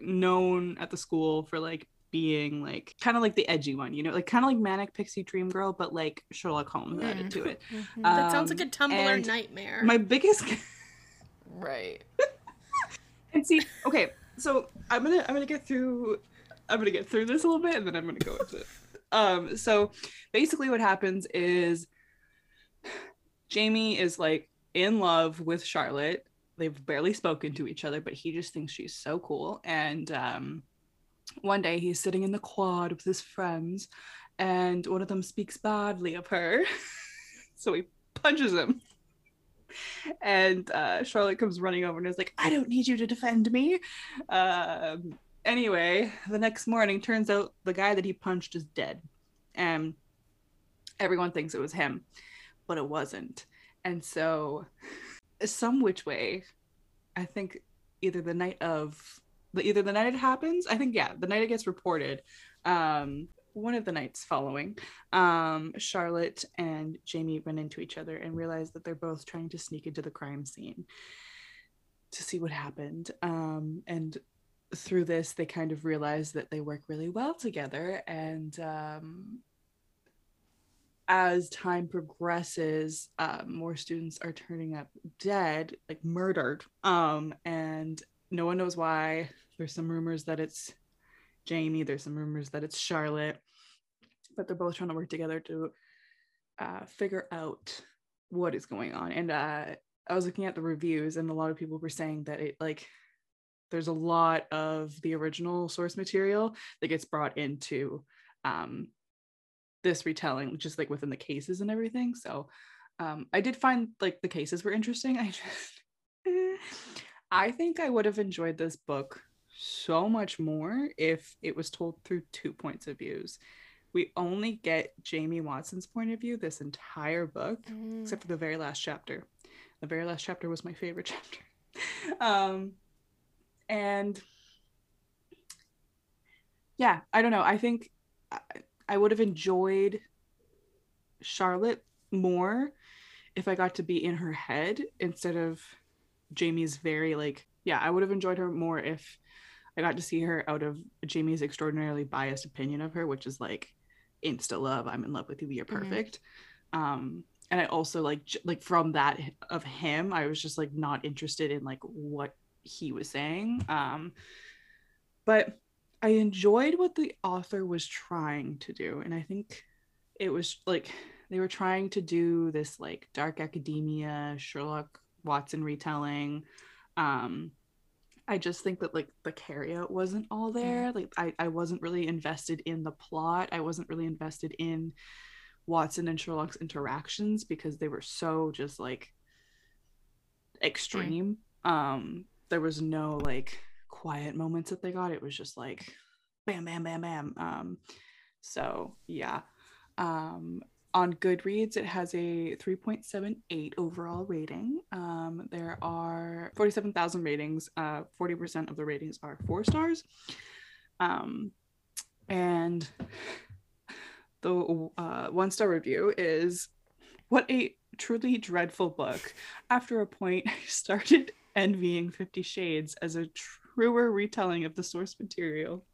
known at the school for like being like kind of like the edgy one, you know, like kind of like manic pixie dream girl but like Sherlock Holmes added Mm. to it. Mhm. That sounds like Um, a Tumblr nightmare. My biggest (laughs) right. (laughs) and see okay so i'm gonna i'm gonna get through i'm gonna get through this a little bit and then i'm gonna go into it. (laughs) Um so basically what happens is jamie is like in love with charlotte. They've barely spoken to each other but he just thinks she's so cool. And um one day he's sitting in the quad with his friends and one of them speaks badly of her. (laughs) So he punches him and uh, Charlotte comes running over and is like, "I don't need you to defend me." Um, anyway, the next morning, turns out the guy that he punched is dead, and everyone thinks it was him, but it wasn't. And so, some which way, I think either the night of, the either the night it happens, I think yeah, the night it gets reported. Um, one of the nights following, um, Charlotte and Jamie run into each other and realize that they're both trying to sneak into the crime scene to see what happened. Um, and through this, they kind of realize that they work really well together. And um, as time progresses, uh, more students are turning up dead, like murdered. Um, and no one knows why. There's some rumors that it's Jamie. There's some rumors that it's Charlotte, but they're both trying to work together to uh, figure out what is going on. And uh, I was looking at the reviews, and a lot of people were saying that it like there's a lot of the original source material that gets brought into um, this retelling, just like within the cases and everything. So um, I did find like the cases were interesting. (laughs) I just I think I would have enjoyed this book so much more if it was told through two points of views. We only get Jamie Watson's point of view this entire book, Mm. except for the very last chapter. The very last chapter was my favorite (laughs) chapter. um, and yeah, I don't know. I think I, I would have enjoyed Charlotte more if I got to be in her head instead of Jamie's very like yeah, I would have enjoyed her more if I got to see her out of Jamie's extraordinarily biased opinion of her, which is like insta love, I'm in love with you, you're Mhm. perfect. Um and I also like j- like from that of him, I was just like not interested in like what he was saying. Um but I enjoyed what the author was trying to do and I think it was like they were trying to do this like dark academia Sherlock Watson retelling um i just think that like the carryout wasn't all there. Like I, I wasn't really invested in the plot. I wasn't really invested in watson and sherlock's interactions because they were so just like extreme. Um there was no like quiet moments that they got. It was just like bam bam bam bam. Um so yeah. Um on Goodreads, it has a 3.78 overall rating. Um, there are 47,000 ratings. Uh, 40% of the ratings are four stars. Um, and the uh, one star review is What a truly dreadful book. After a point, (laughs) I started envying Fifty Shades as a truer retelling of the source material.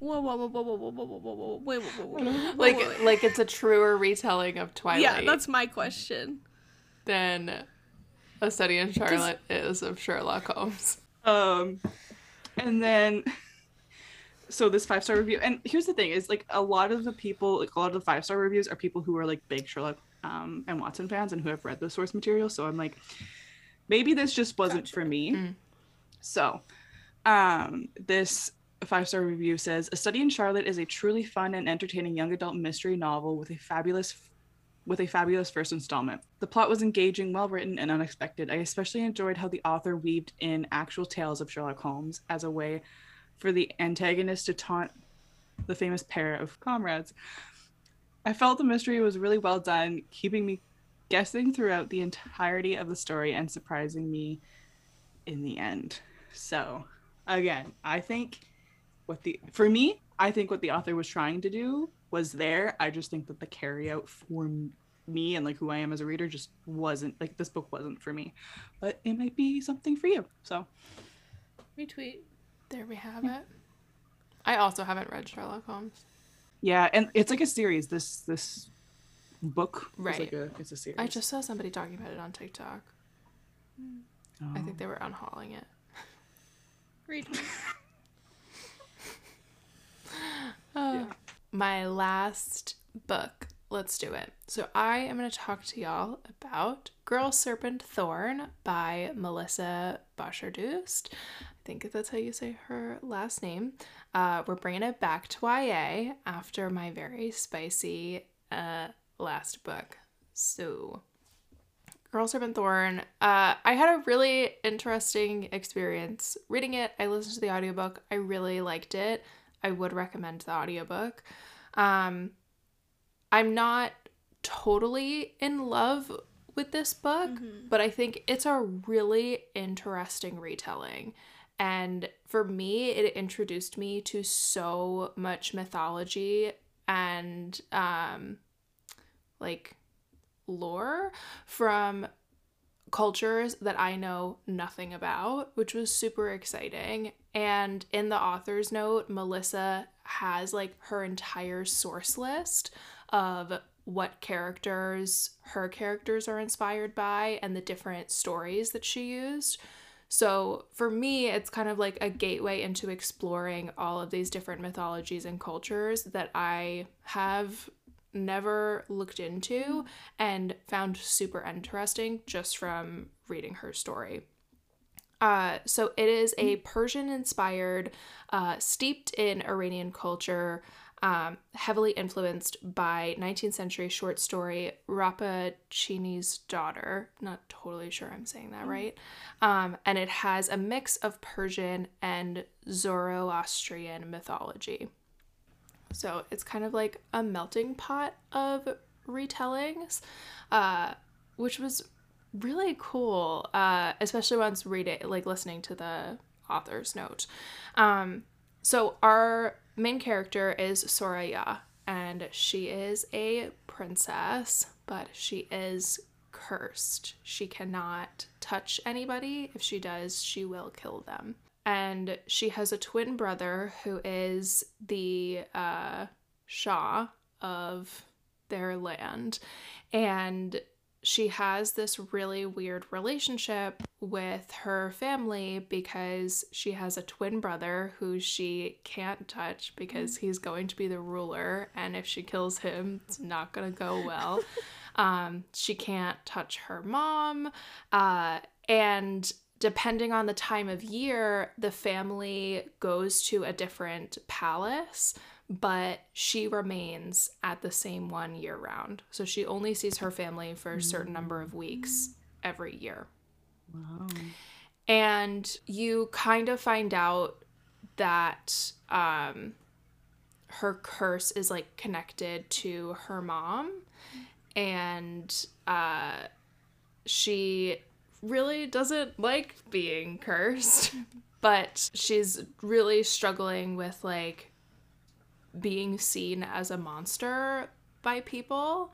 Whoa, whoa, whoa, whoa, whoa, whoa, whoa, whoa, whoa, whoa, wait, whoa, whoa, whoa, whoa, like whoa. like it's a truer retelling of Twilight yeah, that's my question. than A Study in Charlotte is of Sherlock Holmes. Um, and then so this five star review, and here's the thing: is like a lot of the people, like a lot of the five star reviews, are people who are like big Sherlock um, and Watson fans and who have read the source material. So I'm like, maybe this just wasn't Gotcha. for me. Mm. So, um, this five star review says a study in Charlotte is a truly fun and entertaining young adult mystery novel with a fabulous with a fabulous first installment. The plot was engaging, well written, and unexpected. I especially enjoyed how the author weaved in actual tales of Sherlock Holmes as a way for the antagonist to taunt the famous pair of comrades. I felt the mystery was really well done, keeping me guessing throughout the entirety of the story and surprising me in the end. So, again, I think what the for me, I think what the author was trying to do was there. I just think that the carry out for me and like who I am as a reader just wasn't like this book wasn't for me. But it might be something for you. So, Retweet. There we have it. I also haven't read Sherlock Holmes. yeah, and it's like a series. This this book Right. like a it's a series. I just saw somebody talking about it on TikTok. I Oh. think they were unhauling it. (laughs) Retweet. Uh, My last book. Let's do it. So I am going to talk to y'all about Girl Serpent Thorn by Melissa Bashardoust. I think that's how you say her last name. Uh, we're bringing it back to YA after my very spicy uh, last book. So Girl Serpent Thorn. Uh, I had a really interesting experience reading it. I listened to the audiobook. I really liked it. I would recommend the audiobook. Um, I'm not totally in love with this book, but I think it's a really interesting retelling. And for me, it introduced me to so much mythology and um, like lore from cultures that I know nothing about, which was super exciting. And in the author's note, Melissa has like her entire source list of what characters her characters are inspired by and the different stories that she used. So for me, it's kind of like a gateway into exploring all of these different mythologies and cultures that I have never looked into and found super interesting just from reading her story. Uh, so it is a Persian inspired, uh, steeped in Iranian culture, um, heavily influenced by 19th century short story Rappaccini's Daughter. Not totally sure I'm saying that right. Um, and it has a mix of Persian and Zoroastrian mythology. So it's kind of like a melting pot of retellings, uh, which was really cool, uh, especially once reading, like listening to the author's note. Um, so our main character is Soraya, and she is a princess, but she is cursed. She cannot touch anybody. If she does, she will kill them. And she has a twin brother who is the uh, Shah of their land. And she has this really weird relationship with her family because she has a twin brother who she can't touch because he's going to be the ruler. And if she kills him it's not going to go well. (laughs) Um, she can't touch her mom. Uh, and depending on the time of year the family goes to a different palace but she remains at the same one year round. So she only sees her family for a certain number of weeks every year. Wow. And you kind of find out that um, her curse is like connected to her mom. And uh, she really doesn't like being cursed, (laughs) but she's really struggling with like being seen as a monster by people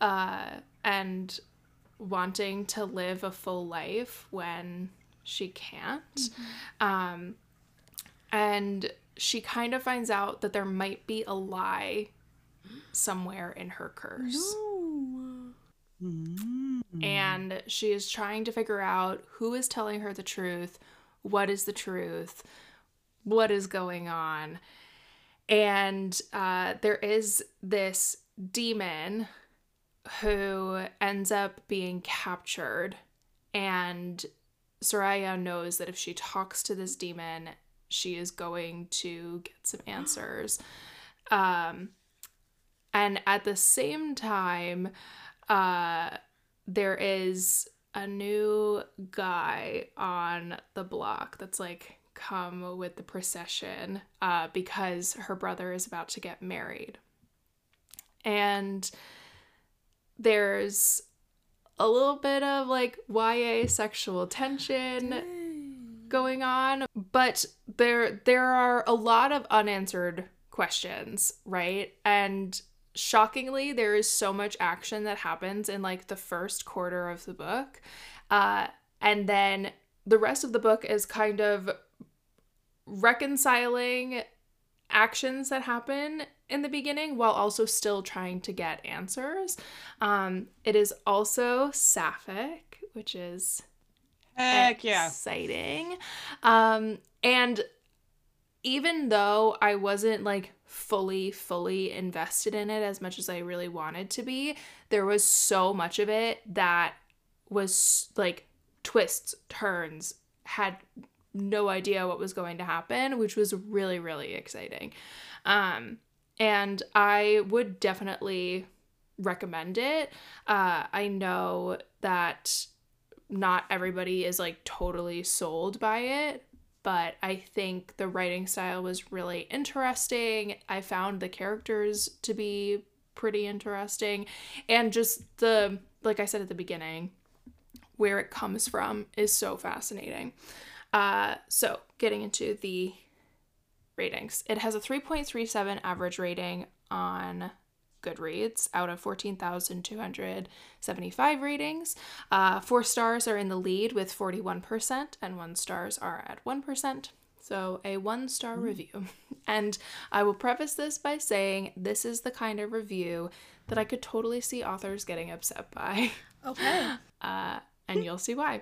uh, and wanting to live a full life when she can't. Um, and she kind of finds out that there might be a lie somewhere in her curse. Mm. And she is trying to figure out who is telling her the truth, what is the truth? What is going on? And uh, there is this demon who ends up being captured. And Soraya knows that if she talks to this demon, she is going to get some answers. Um, and at the same time, uh, there is a new guy on the block that's like come with the procession uh, because her brother is about to get married. And there's a little bit of like YA sexual tension going on, but there there are a lot of unanswered questions, right? And shockingly, there is so much action that happens in like the first quarter of the book. Uh, and then the rest of the book is kind of reconciling actions that happen in the beginning while also still trying to get answers. Um, it is also sapphic, which is Heck yeah. exciting. Um, and even though I wasn't like fully, fully invested in it as much as I really wanted to be, there was so much of it that was like twists, turns, had no idea what was going to happen, which was really, really exciting. Um, and I would definitely recommend it. Uh, I know that not everybody is like totally sold by it, but I think the writing style was really interesting. I found the characters to be pretty interesting, and just the, like I said at the beginning, where it comes from is so fascinating. Uh, so, getting into the ratings, it has a 3.37 average rating on Goodreads out of 14,275 ratings. Uh, four stars are in the lead with 41%, and one stars are at 1%. So, a one star review. (laughs) And I will preface this by saying this is the kind of review that I could totally see authors getting upset by. (laughs) Okay. Uh, and you'll see why.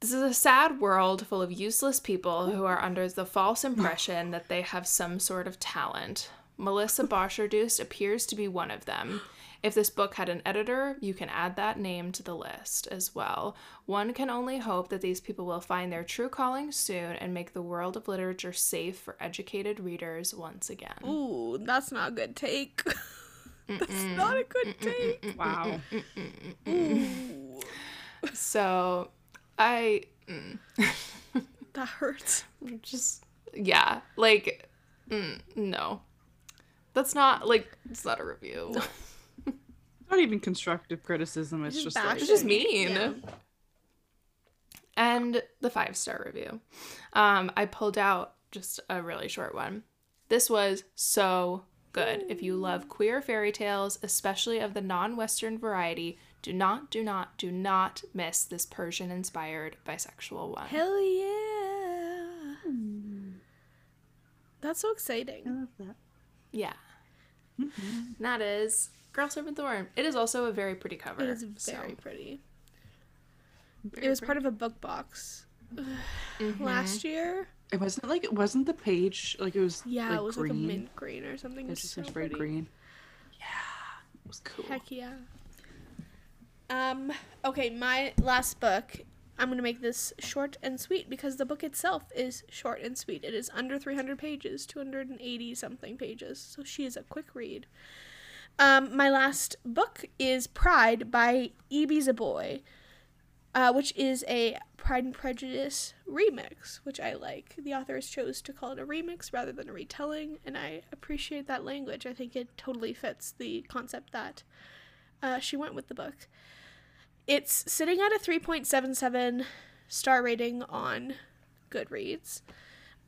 This is a sad world full of useless people who are under the false impression that they have some sort of talent. Melissa Bashardoust appears to be one of them. If this book had an editor, you can add that name to the list as well. One can only hope that these people will find their true calling soon and make the world of literature safe for educated readers once again. Ooh, that's not a good take. (laughs) that's not a good take. Wow. Ooh, So, I mm, that hurts. (laughs) just yeah, like mm, no. That's not like it's not a review. (laughs) Not even constructive criticism. It's Just just like It's just bashing. mean. Yeah. And the five star review. Um, I pulled out just a really short one. This was so good. If you love queer fairy tales, especially of the non Western variety, do not, do not, do not miss this Persian inspired bisexual one. Hell yeah. That's so exciting. I love that. Yeah. And That is Girl Serpent Thorn. It is also a very pretty cover. It is so- very pretty. very It was pretty. part of a book box Mhm. (sighs) last year. It wasn't like it wasn't the page like it was. Yeah, like, it was green. like a mint green or something. It It was just so was very pretty. green. Yeah, it was cool. Heck yeah. Um, okay, my last book. I'm gonna make this short and sweet because the book itself is short and sweet. It is under 300 pages, 280 something pages, so she is a quick read. Um, my last book is Pride by Ibi Zoboi, uh, which is a Pride and Prejudice remix, which I like. The authors chose to call it a remix rather than a retelling, and I appreciate that language. I think it totally fits the concept that uh, she went with the book. It's sitting at a 3.77 star rating on Goodreads,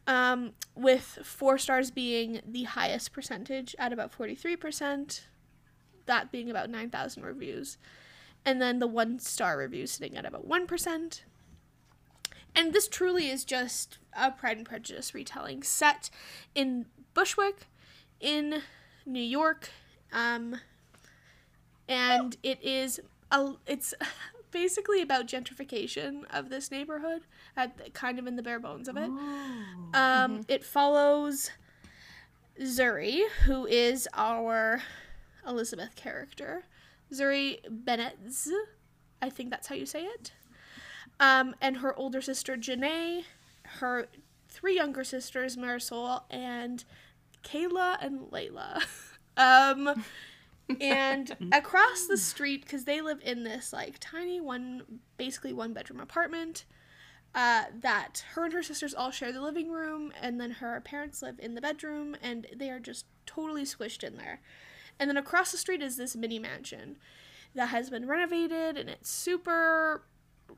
um, with four stars being the highest percentage at about 43%, that being about 9,000 reviews, and then the one star review sitting at about 1%. And this truly is just a Pride and Prejudice retelling set in Bushwick, in New York, um, and it is a it's (laughs) basically about gentrification of this neighborhood, at kind of in the bare bones of it. Oh. Um, It follows Zuri, who is our Elizabeth character. Zuri Benitez, I think that's how you say it. Um, and her older sister Janae, her three younger sisters Marisol and Kayla and Layla. (laughs) um, and across the street, because they live in this like tiny one, basically one bedroom apartment uh, that her and her sisters all share the living room, and then her parents live in the bedroom, and they are just totally squished in there. And then across the street is this mini mansion that has been renovated, and it's super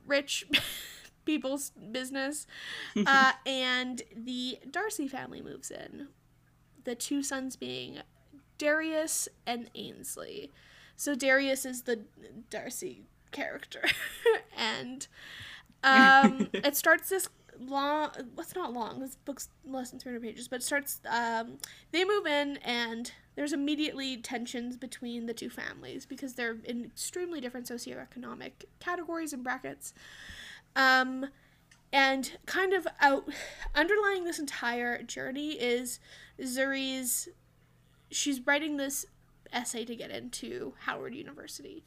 rich (laughs) people's business. (laughs) Uh, and the Darcy family moves in, the two sons being Darius and Ainsley. So Darius is the Darcy character, (laughs) and um, (laughs) it starts this long. What's not long? This book's less than three hundred pages, but it starts. Um, they move in, and there's immediately tensions between the two families because they're in extremely different socioeconomic categories and brackets. Um, and kind of out underlying this entire journey is Zuri's. She's writing this essay to get into Howard University.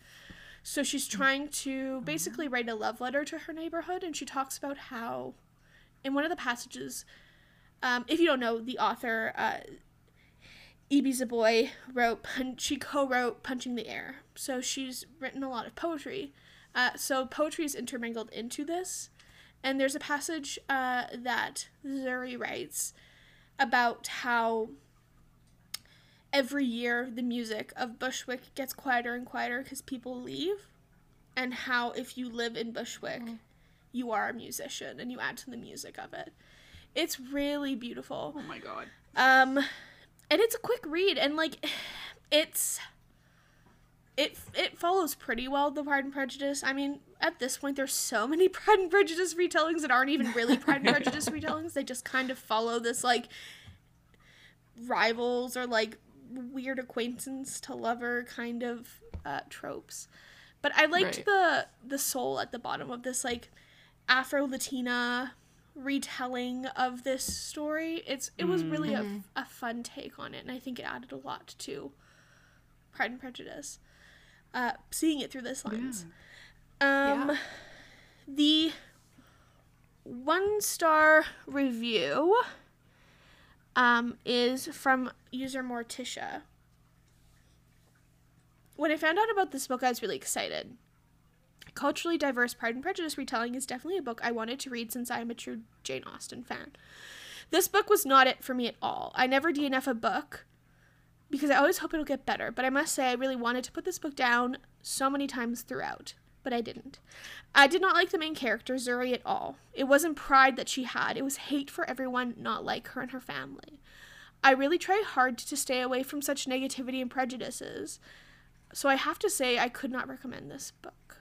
So she's trying to basically write a love letter to her neighborhood, and she talks about how, in one of the passages, um, if you don't know, the author, uh, Ibi Zoboi, wrote, pun- she co wrote Punching the Air. So she's written a lot of poetry. Uh, so poetry is intermingled into this. And there's a passage uh, that Zuri writes about how every year the music of Bushwick gets quieter and quieter because people leave, and how if you live in Bushwick, you are a musician and you add to the music of it. It's really beautiful. Oh my god. Um, and it's a quick read, and like, (sighs) it's it it follows pretty well the Pride and Prejudice. I mean, at this point, there's so many (laughs) Pride and Prejudice retellings that aren't even really Pride and (laughs) Prejudice retellings. They just kind of follow this like rivals or like weird acquaintance to lover kind of uh, tropes. But I liked Right. the the soul at the bottom of this like Afro Latina retelling of this story. It's it was really a, a fun take on it, and I think it added a lot to Pride and Prejudice. Uh, seeing it through this lens. Um, Yeah. the one star review um, is from user Morticia. When I found out about this book, I was really excited. Culturally diverse Pride and Prejudice retelling is definitely a book I wanted to read since I am a true Jane Austen fan. This book was not it for me at all. I never DNF a book because I always hope it'll get better, but I must say I really wanted to put this book down so many times throughout, but I didn't. I did not like the main character, Zuri, at all. It wasn't pride that she had, it was hate for everyone not like her and her family. I really try hard to stay away from such negativity and prejudices, so I have to say I could not recommend this book.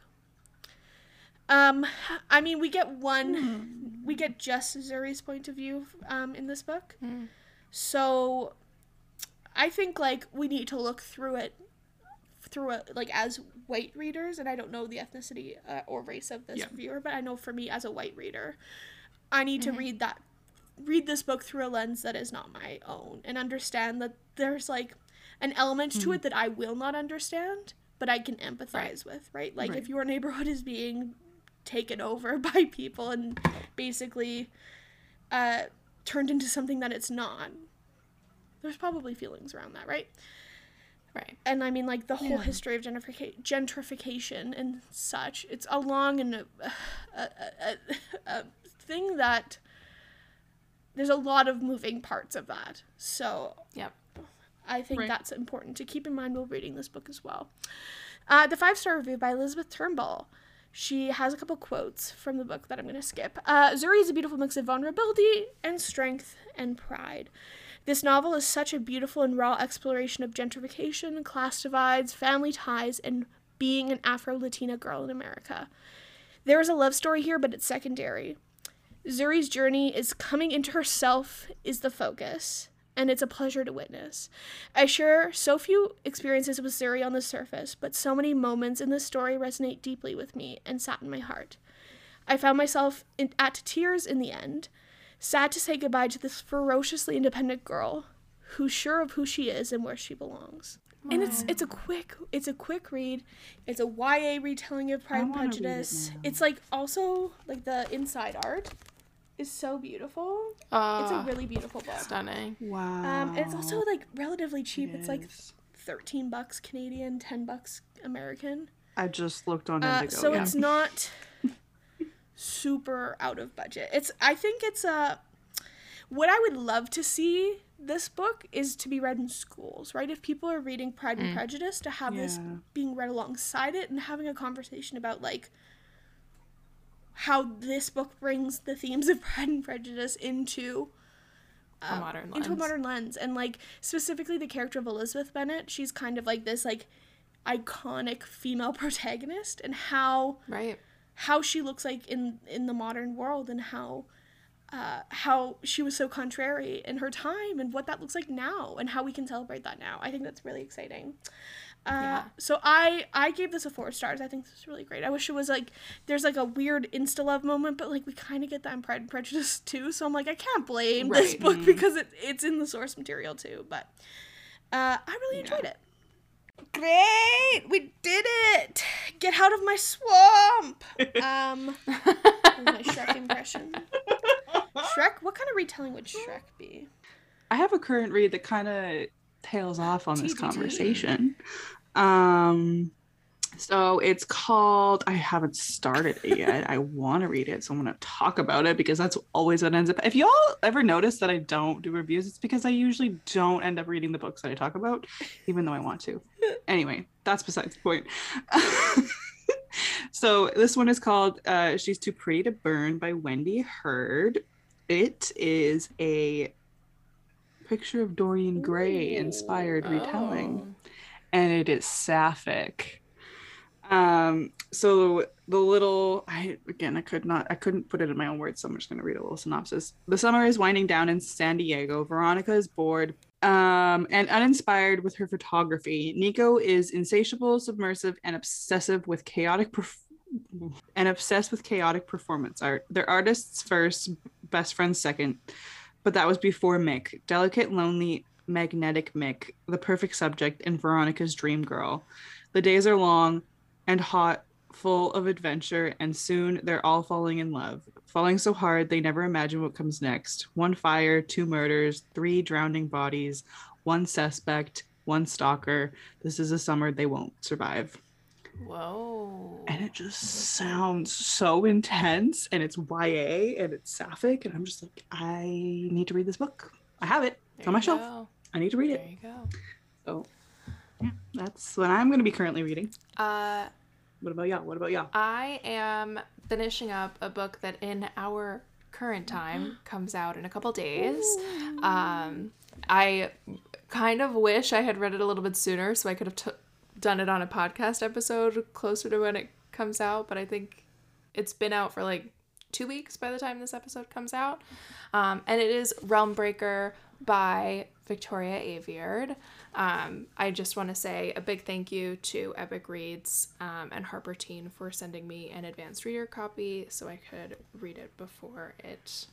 Um, I mean, we get one, we get just Zuri's point of view um, in this book. Mm. So I think like we need to look through it through it like as white readers and I don't know the ethnicity uh, or race of this Yeah. viewer but I know for me as a white reader I need to read that read this book through a lens that is not my own and understand that there's like an element to it that I will not understand but I can empathize with right like Right. if your neighborhood is being taken over (laughs) by people and basically uh, turned into something that it's not there's probably feelings around that, right? Right. And I mean, like the whole Yeah. history of gentrification, gentrification and such. It's a long and a, a, a, a thing that there's a lot of moving parts of that. So Yep. I think Right. that's important to keep in mind while reading this book as well. Uh, the five star review by Elizabeth Turnbull. She has a couple quotes from the book that I'm going to skip. Uh, Zuri is a beautiful mix of vulnerability and strength and pride. This novel is such a beautiful and raw exploration of gentrification, class divides, family ties, and being an Afro Latina girl in America. There is a love story here, but it's secondary. Zuri's journey is coming into herself is the focus. and it's a pleasure to witness. I share so few experiences with Zuri on the surface, but so many moments in this story resonate deeply with me and sat in my heart. I found myself in, at tears in the end, sad to say goodbye to this ferociously independent girl who's sure of who she is and where she belongs. And it's it's a quick it's a quick read. It's a YA retelling of Pride and wanna it Prejudice. it's like also like the inside art is so beautiful. it's a Uh, really beautiful book. stunning. Wow. Um, and it's also like relatively cheap. It's like 13 bucks Canadian, 10 bucks American. I just looked on Uh, Indigo. so yeah. it's not (laughs) super out of budget. It's I think it's a what I would love to see this book is to be read in schools, right? If people are reading Pride and mm. Prejudice to have this being read alongside it and having a conversation about like how this book brings the themes of (laughs) Pride and Prejudice into A um, modern into a modern lens and like specifically the character of elizabeth bennet she's kind of like this like iconic female (laughs) protagonist and how Right. How she looks like in in the modern world and how uh, how she was so contrary in her time and what that looks like now and how we can celebrate that now. I think that's really exciting. Uh, Yeah. so i i gave this a four stars. I think this is really great. I wish it was like there's like a weird insta love moment but like we kind of get that in pride and prejudice (laughs) too. So i'm like i can't blame this Right. book because it, it's in the source material too. But uh, i really enjoyed it great we did it get out of my swamp (laughs) um (laughs) my Shrek impression. Shrek? What kind of retelling would Shrek be? I have a current read that kind of tails off on this conversation. Um, so it's called. I haven't started it yet. I want to read it, so I'm going to talk about it because that's always what ends up. If y'all ever notice that I don't do reviews, it's because I usually don't end up reading the books that I talk about, even though I want to. Anyway, that's besides the point. (laughs) so this one is called uh, "She's Too Pretty to Burn" by Wendy Heard. It is a picture of Dorian Gray inspired retelling, Oh. and it is sapphic. Um, so the little I again I could not I couldn't put it in my own words, so I'm just gonna read a little synopsis. The summer is winding down in San Diego. Veronica is bored um, and uninspired with her photography. Nico is insatiable, submersive, and obsessive with chaotic perf- and obsessed with chaotic performance art. They're artists first, best friends second, but that was before Mick. Delicate, lonely, magnetic Mick, the perfect subject, and Veronica's dream girl. The days are long and hot, full of adventure, and soon they're all falling in love. Falling so hard they never imagine what comes next. One fire, two murders, three drowning bodies, one suspect, one stalker. This is a summer they won't survive. Whoa. And it just sounds so intense, and it's YA and it's sapphic, and I'm just like, I need to read this book. I have it. It's on my you shelf. I need to read There it. There you go. So, yeah, that's what I'm going to be currently reading. Uh, What about y'all? What about y'all? I am finishing up a book that in our current time (gasps) comes out in a couple days. Um, I kind of wish I had read it a little bit sooner so I could have t- done it on a podcast episode closer to when it comes out, but I think it's been out for like two weeks by the time this episode comes out. Um, and it is Realm Breaker by Victoria Aveyard. Um, I just want to say a big thank you to Epic Reads um, and HarperTeen for sending me an advanced reader copy so I could read it before it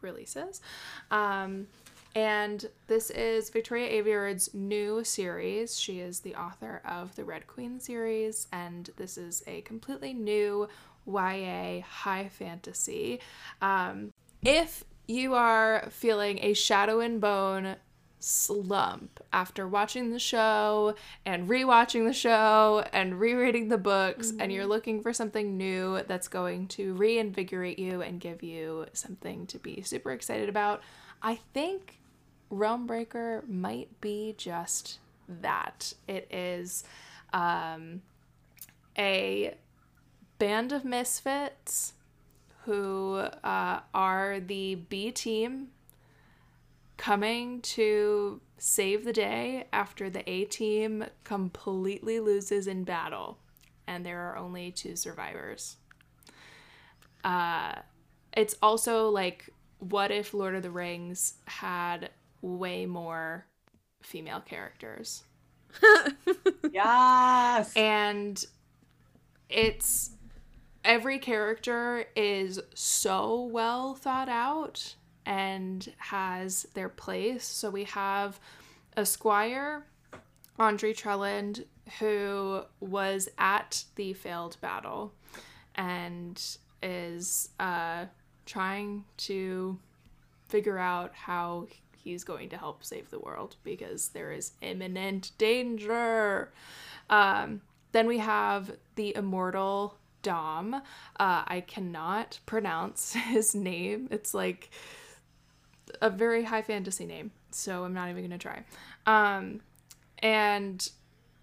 releases. Um, and this is Victoria Aveyard's new series. She is the author of the Red Queen series, and this is a completely new YA high fantasy. Um, if you are feeling a shadow and bone slump after watching the show and rewatching the show and rereading the books and you're looking for something new that's going to reinvigorate you and give you something to be super excited about, I think Realm Breaker might be just that. It is um, a band of misfits who uh, are the B team coming to save the day after the A team completely loses in battle, and there are only two survivors. Uh, it's also like, what if Lord of the Rings had way more female characters. (laughs) Yes. And it's every character is so well thought out and has their place. So we have a squire, Andre Trelland, who was at the failed battle and is uh, trying to figure out how he's going to help save the world because there is imminent danger. Um, then we have the immortal Dom. Uh, I cannot pronounce (laughs) his name. It's like a very high fantasy name, so I'm not even gonna try. Um, and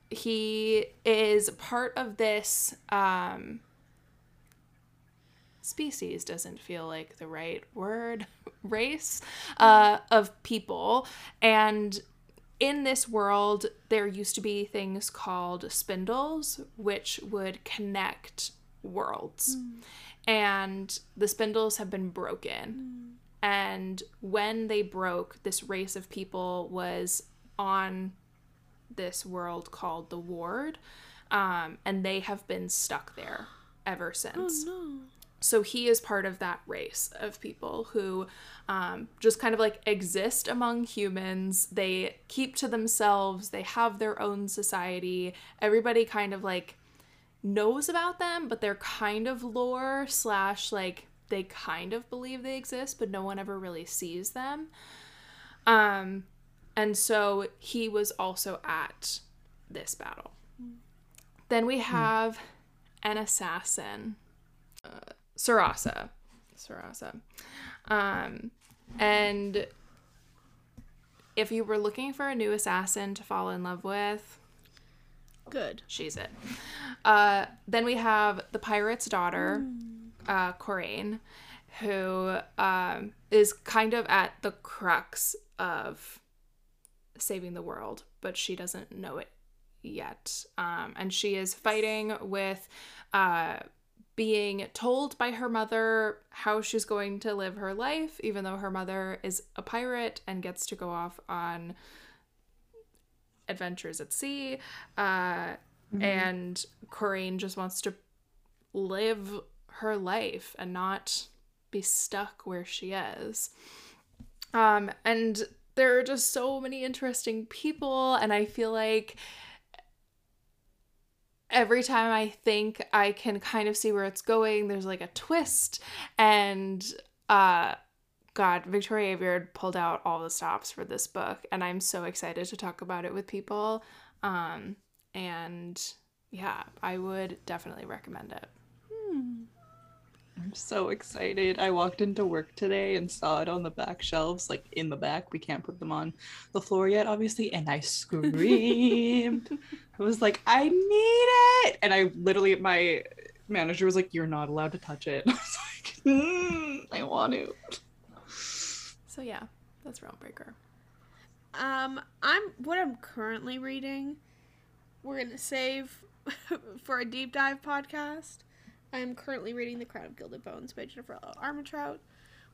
he is part of this um, species doesn't feel like the right word (laughs) race uh, of people. And in this world there used to be things called spindles which would connect worlds. And the spindles have been broken and when they broke this race of people was on this world called the ward um, and they have been stuck there ever since. No. so he is part of that race of people who um, just kind of like exist among humans. They keep to themselves. They have their own society. Everybody kind of like knows about them but they're kind of lore slash like they kind of believe they exist but no one ever really sees them um and so he was also at this battle then we have an assassin Sorasa. Sorasa. Um, and if you were looking for a new assassin to fall in love with, Good. she's it. Uh, then we have the pirate's daughter, uh, Corayne, who um, is kind of at the crux of saving the world, but she doesn't know it yet. Um, and she is fighting with uh, being told by her mother how she's going to live her life, even though her mother is a pirate and gets to go off on adventures at sea. Uh, And Corayne just wants to live her life and not be stuck where she is. Um, and there are just so many interesting people, and I feel like every time I think I can kind of see where it's going, there's like a twist. And uh God, Victoria Aveyard pulled out all the stops for this book, and I'm so excited to talk about it with people. Um, and yeah, I would definitely recommend it. I'm so excited. I walked into work today and saw it on the back shelves, like in the back. We can't put them on the floor yet, obviously. And I screamed. I was like, I need it. And I literally, my manager was like, You're not allowed to touch it. (laughs) I was like, "Mm, I want to. So yeah, that's Realmbreaker. Um, I'm what I'm currently reading. We're gonna save (laughs) for a deep dive podcast. I am currently reading *The Crown of Gilded Bones* by Jennifer L. Armentrout.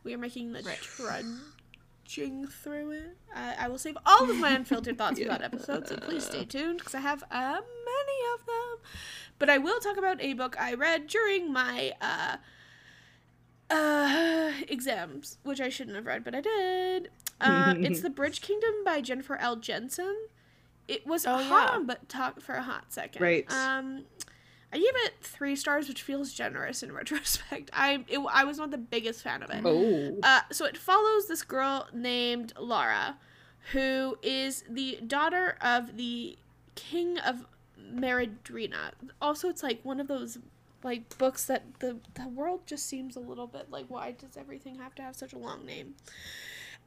We are making the Right. trudging through it. Uh, I will save all of my unfiltered thoughts for that (laughs) episode, so please stay tuned because I have uh, many of them. But I will talk about a book I read during my uh, uh, exams, which I shouldn't have read, but I did. Uh, it's (laughs) The Bridge Kingdom by Jennifer L. Jensen. It was Oh, hot yeah. on but talk for a hot second. Right. Um, I gave it three stars, which feels generous in (laughs) retrospect. I it, I was not the biggest fan of it. Oh. Uh, so it follows this girl named Lara, who is the daughter of the king of Maridrina. Also, it's like one of those like books that the the world just seems a little bit like why does everything have to have such a long name?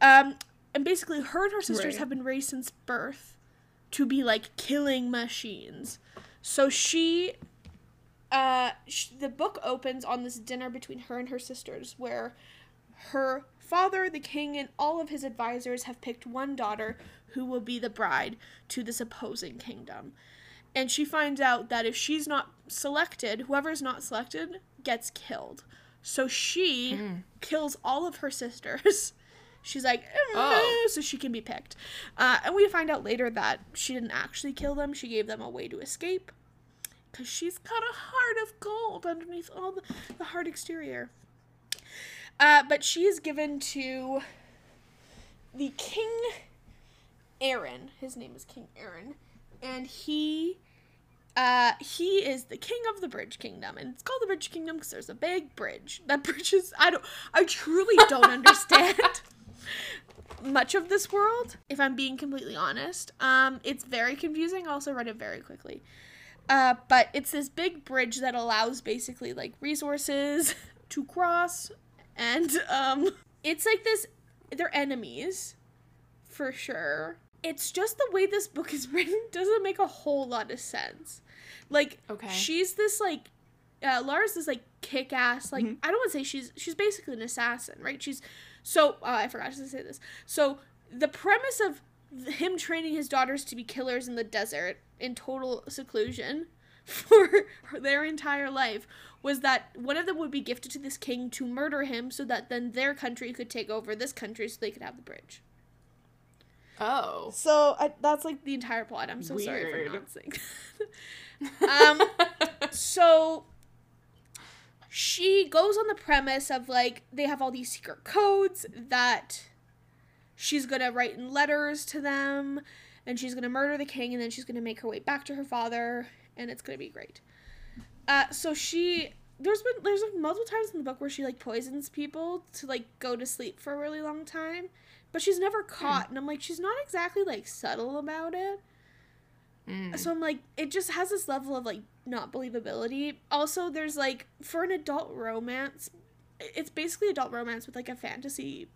Um, and basically, her and her sisters Right. have been raised since birth to be like killing machines. So she uh, sh- the book opens on this dinner between her and her sisters, where her father, the king, and all of his advisors have picked one daughter who will be the bride to this opposing kingdom. And she finds out that if she's not selected, whoever's not selected gets killed. So she kills all of her sisters (laughs) She's like, "Mm, Oh. so she can be picked. Uh, and we find out later that she didn't actually kill them. She gave them a way to escape. Because she's got a heart of gold underneath all the, the hard exterior. Uh, but she is given to the King Aren. His name is King Aren. And he uh, he is the king of the Bridge Kingdom, and it's called the Bridge Kingdom because there's a big bridge. That (laughs) bridge is I don't I truly don't (laughs) understand much of this world, if I'm being completely honest. Um, it's very confusing. I also read it very quickly. Uh, but it's this big bridge that allows basically like resources (laughs) to cross, and um, it's like this. They're enemies, for sure. It's just the way this book is (laughs) written doesn't make a whole lot of sense. Like, Okay. she's this like, uh, Lara's this like kick-ass like Mhm. I don't want to say she's she's basically an assassin, right? She's so uh, I forgot to say this. So the premise of him training his daughters to be killers in the desert in total seclusion (laughs) for their entire life was that one of them would be gifted to this king to murder him so that then their country could take over this country so they could have the bridge. Oh. So I, that's like the entire plot. I'm so sorry for Weird. not saying. um, (laughs) so she goes on the premise of like they have all these secret codes that she's gonna write in letters to them and she's gonna murder the king and then she's gonna make her way back to her father and it's gonna be great uh, so she there's been there's like multiple times in the book where she like poisons people to like go to sleep for a really long time but she's never caught and i'm like she's not exactly like subtle about it Mm. so I'm like, it just has this level of like not believability. Also, there's like for an adult romance, it's basically adult romance with like a fantasy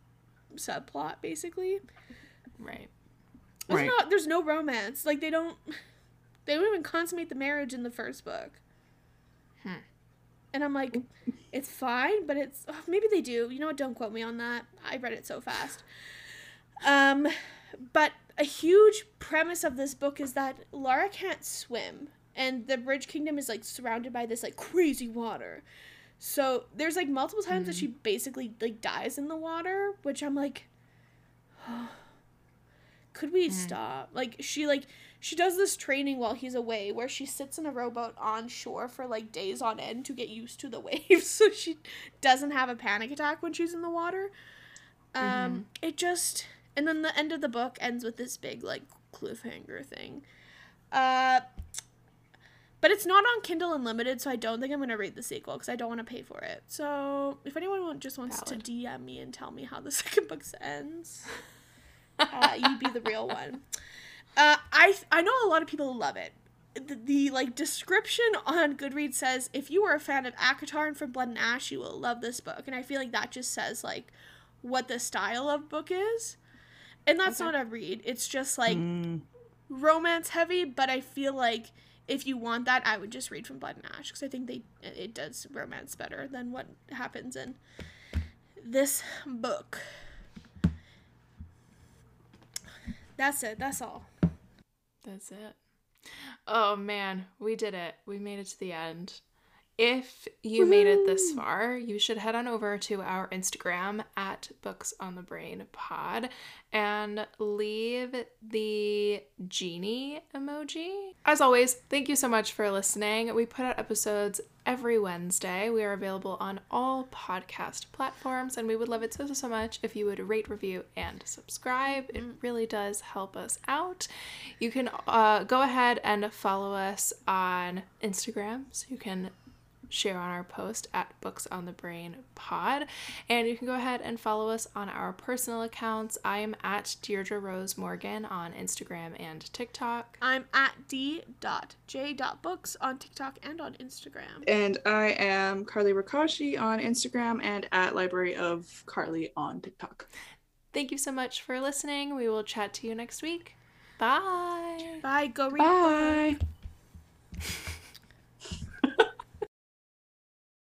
subplot, basically. Right. There's Right. not there's no romance. Like they don't they don't even consummate the marriage in the first book. Hmm. And I'm like, it's fine, but it's oh, maybe they do. You know what? Don't quote me on that. I read it so fast. Um, but a huge premise of this book is that Lara can't swim, and the Bridge Kingdom is like surrounded by this like crazy water. So there's like multiple times that she basically like dies in the water, which I'm like, (sighs) could we stop? Like she like she does this training while he's away where she sits in a rowboat on shore for like days on end to get used to the (laughs) waves so she doesn't have a panic attack when she's in the water. Um it just and then the end of the book ends with this big like cliffhanger thing. Uh but it's not on Kindle Unlimited, so I don't think I'm gonna read the sequel because I don't want to pay for it. So if anyone just wants Valid. to DM me and tell me how the (laughs) second book ends, (laughs) uh, you'd be the real one. Uh, I I know a lot of people love it. The, the like description on Goodreads says if you are a fan of ACOTAR and From Blood and Ash, you will love this book, and I feel like that just says like what the style of book is, and that's Okay. not a read. It's just like Mm, romance heavy, but I feel like if you want that, I would just read From Blood and Ash because I think they it does romance better than what happens in this book. That's it. That's all. That's it. Oh man, we did it. We made it to the end. If you made it this far, you should head on over to our Instagram at Books on the Brain Pod and leave the genie emoji. As always, thank you so much for listening. We put out episodes every Wednesday. We are available on all podcast platforms, and we would love it so, so, so much if you would rate, review, and subscribe. It really does help us out. You can uh, go ahead and follow us on Instagram so you can share on our post at Books on the Brain Pod. And you can go ahead and follow us on our personal accounts. I am at Deirdre Rose Morgan on Instagram and TikTok. I'm at d.j.books on TikTok and on Instagram. and I am Carly Rakashi on Instagram and at Library of Carly on TikTok. Thank you so much for listening. We will chat to you next week. Bye. Bye. Go read. Bye. (laughs)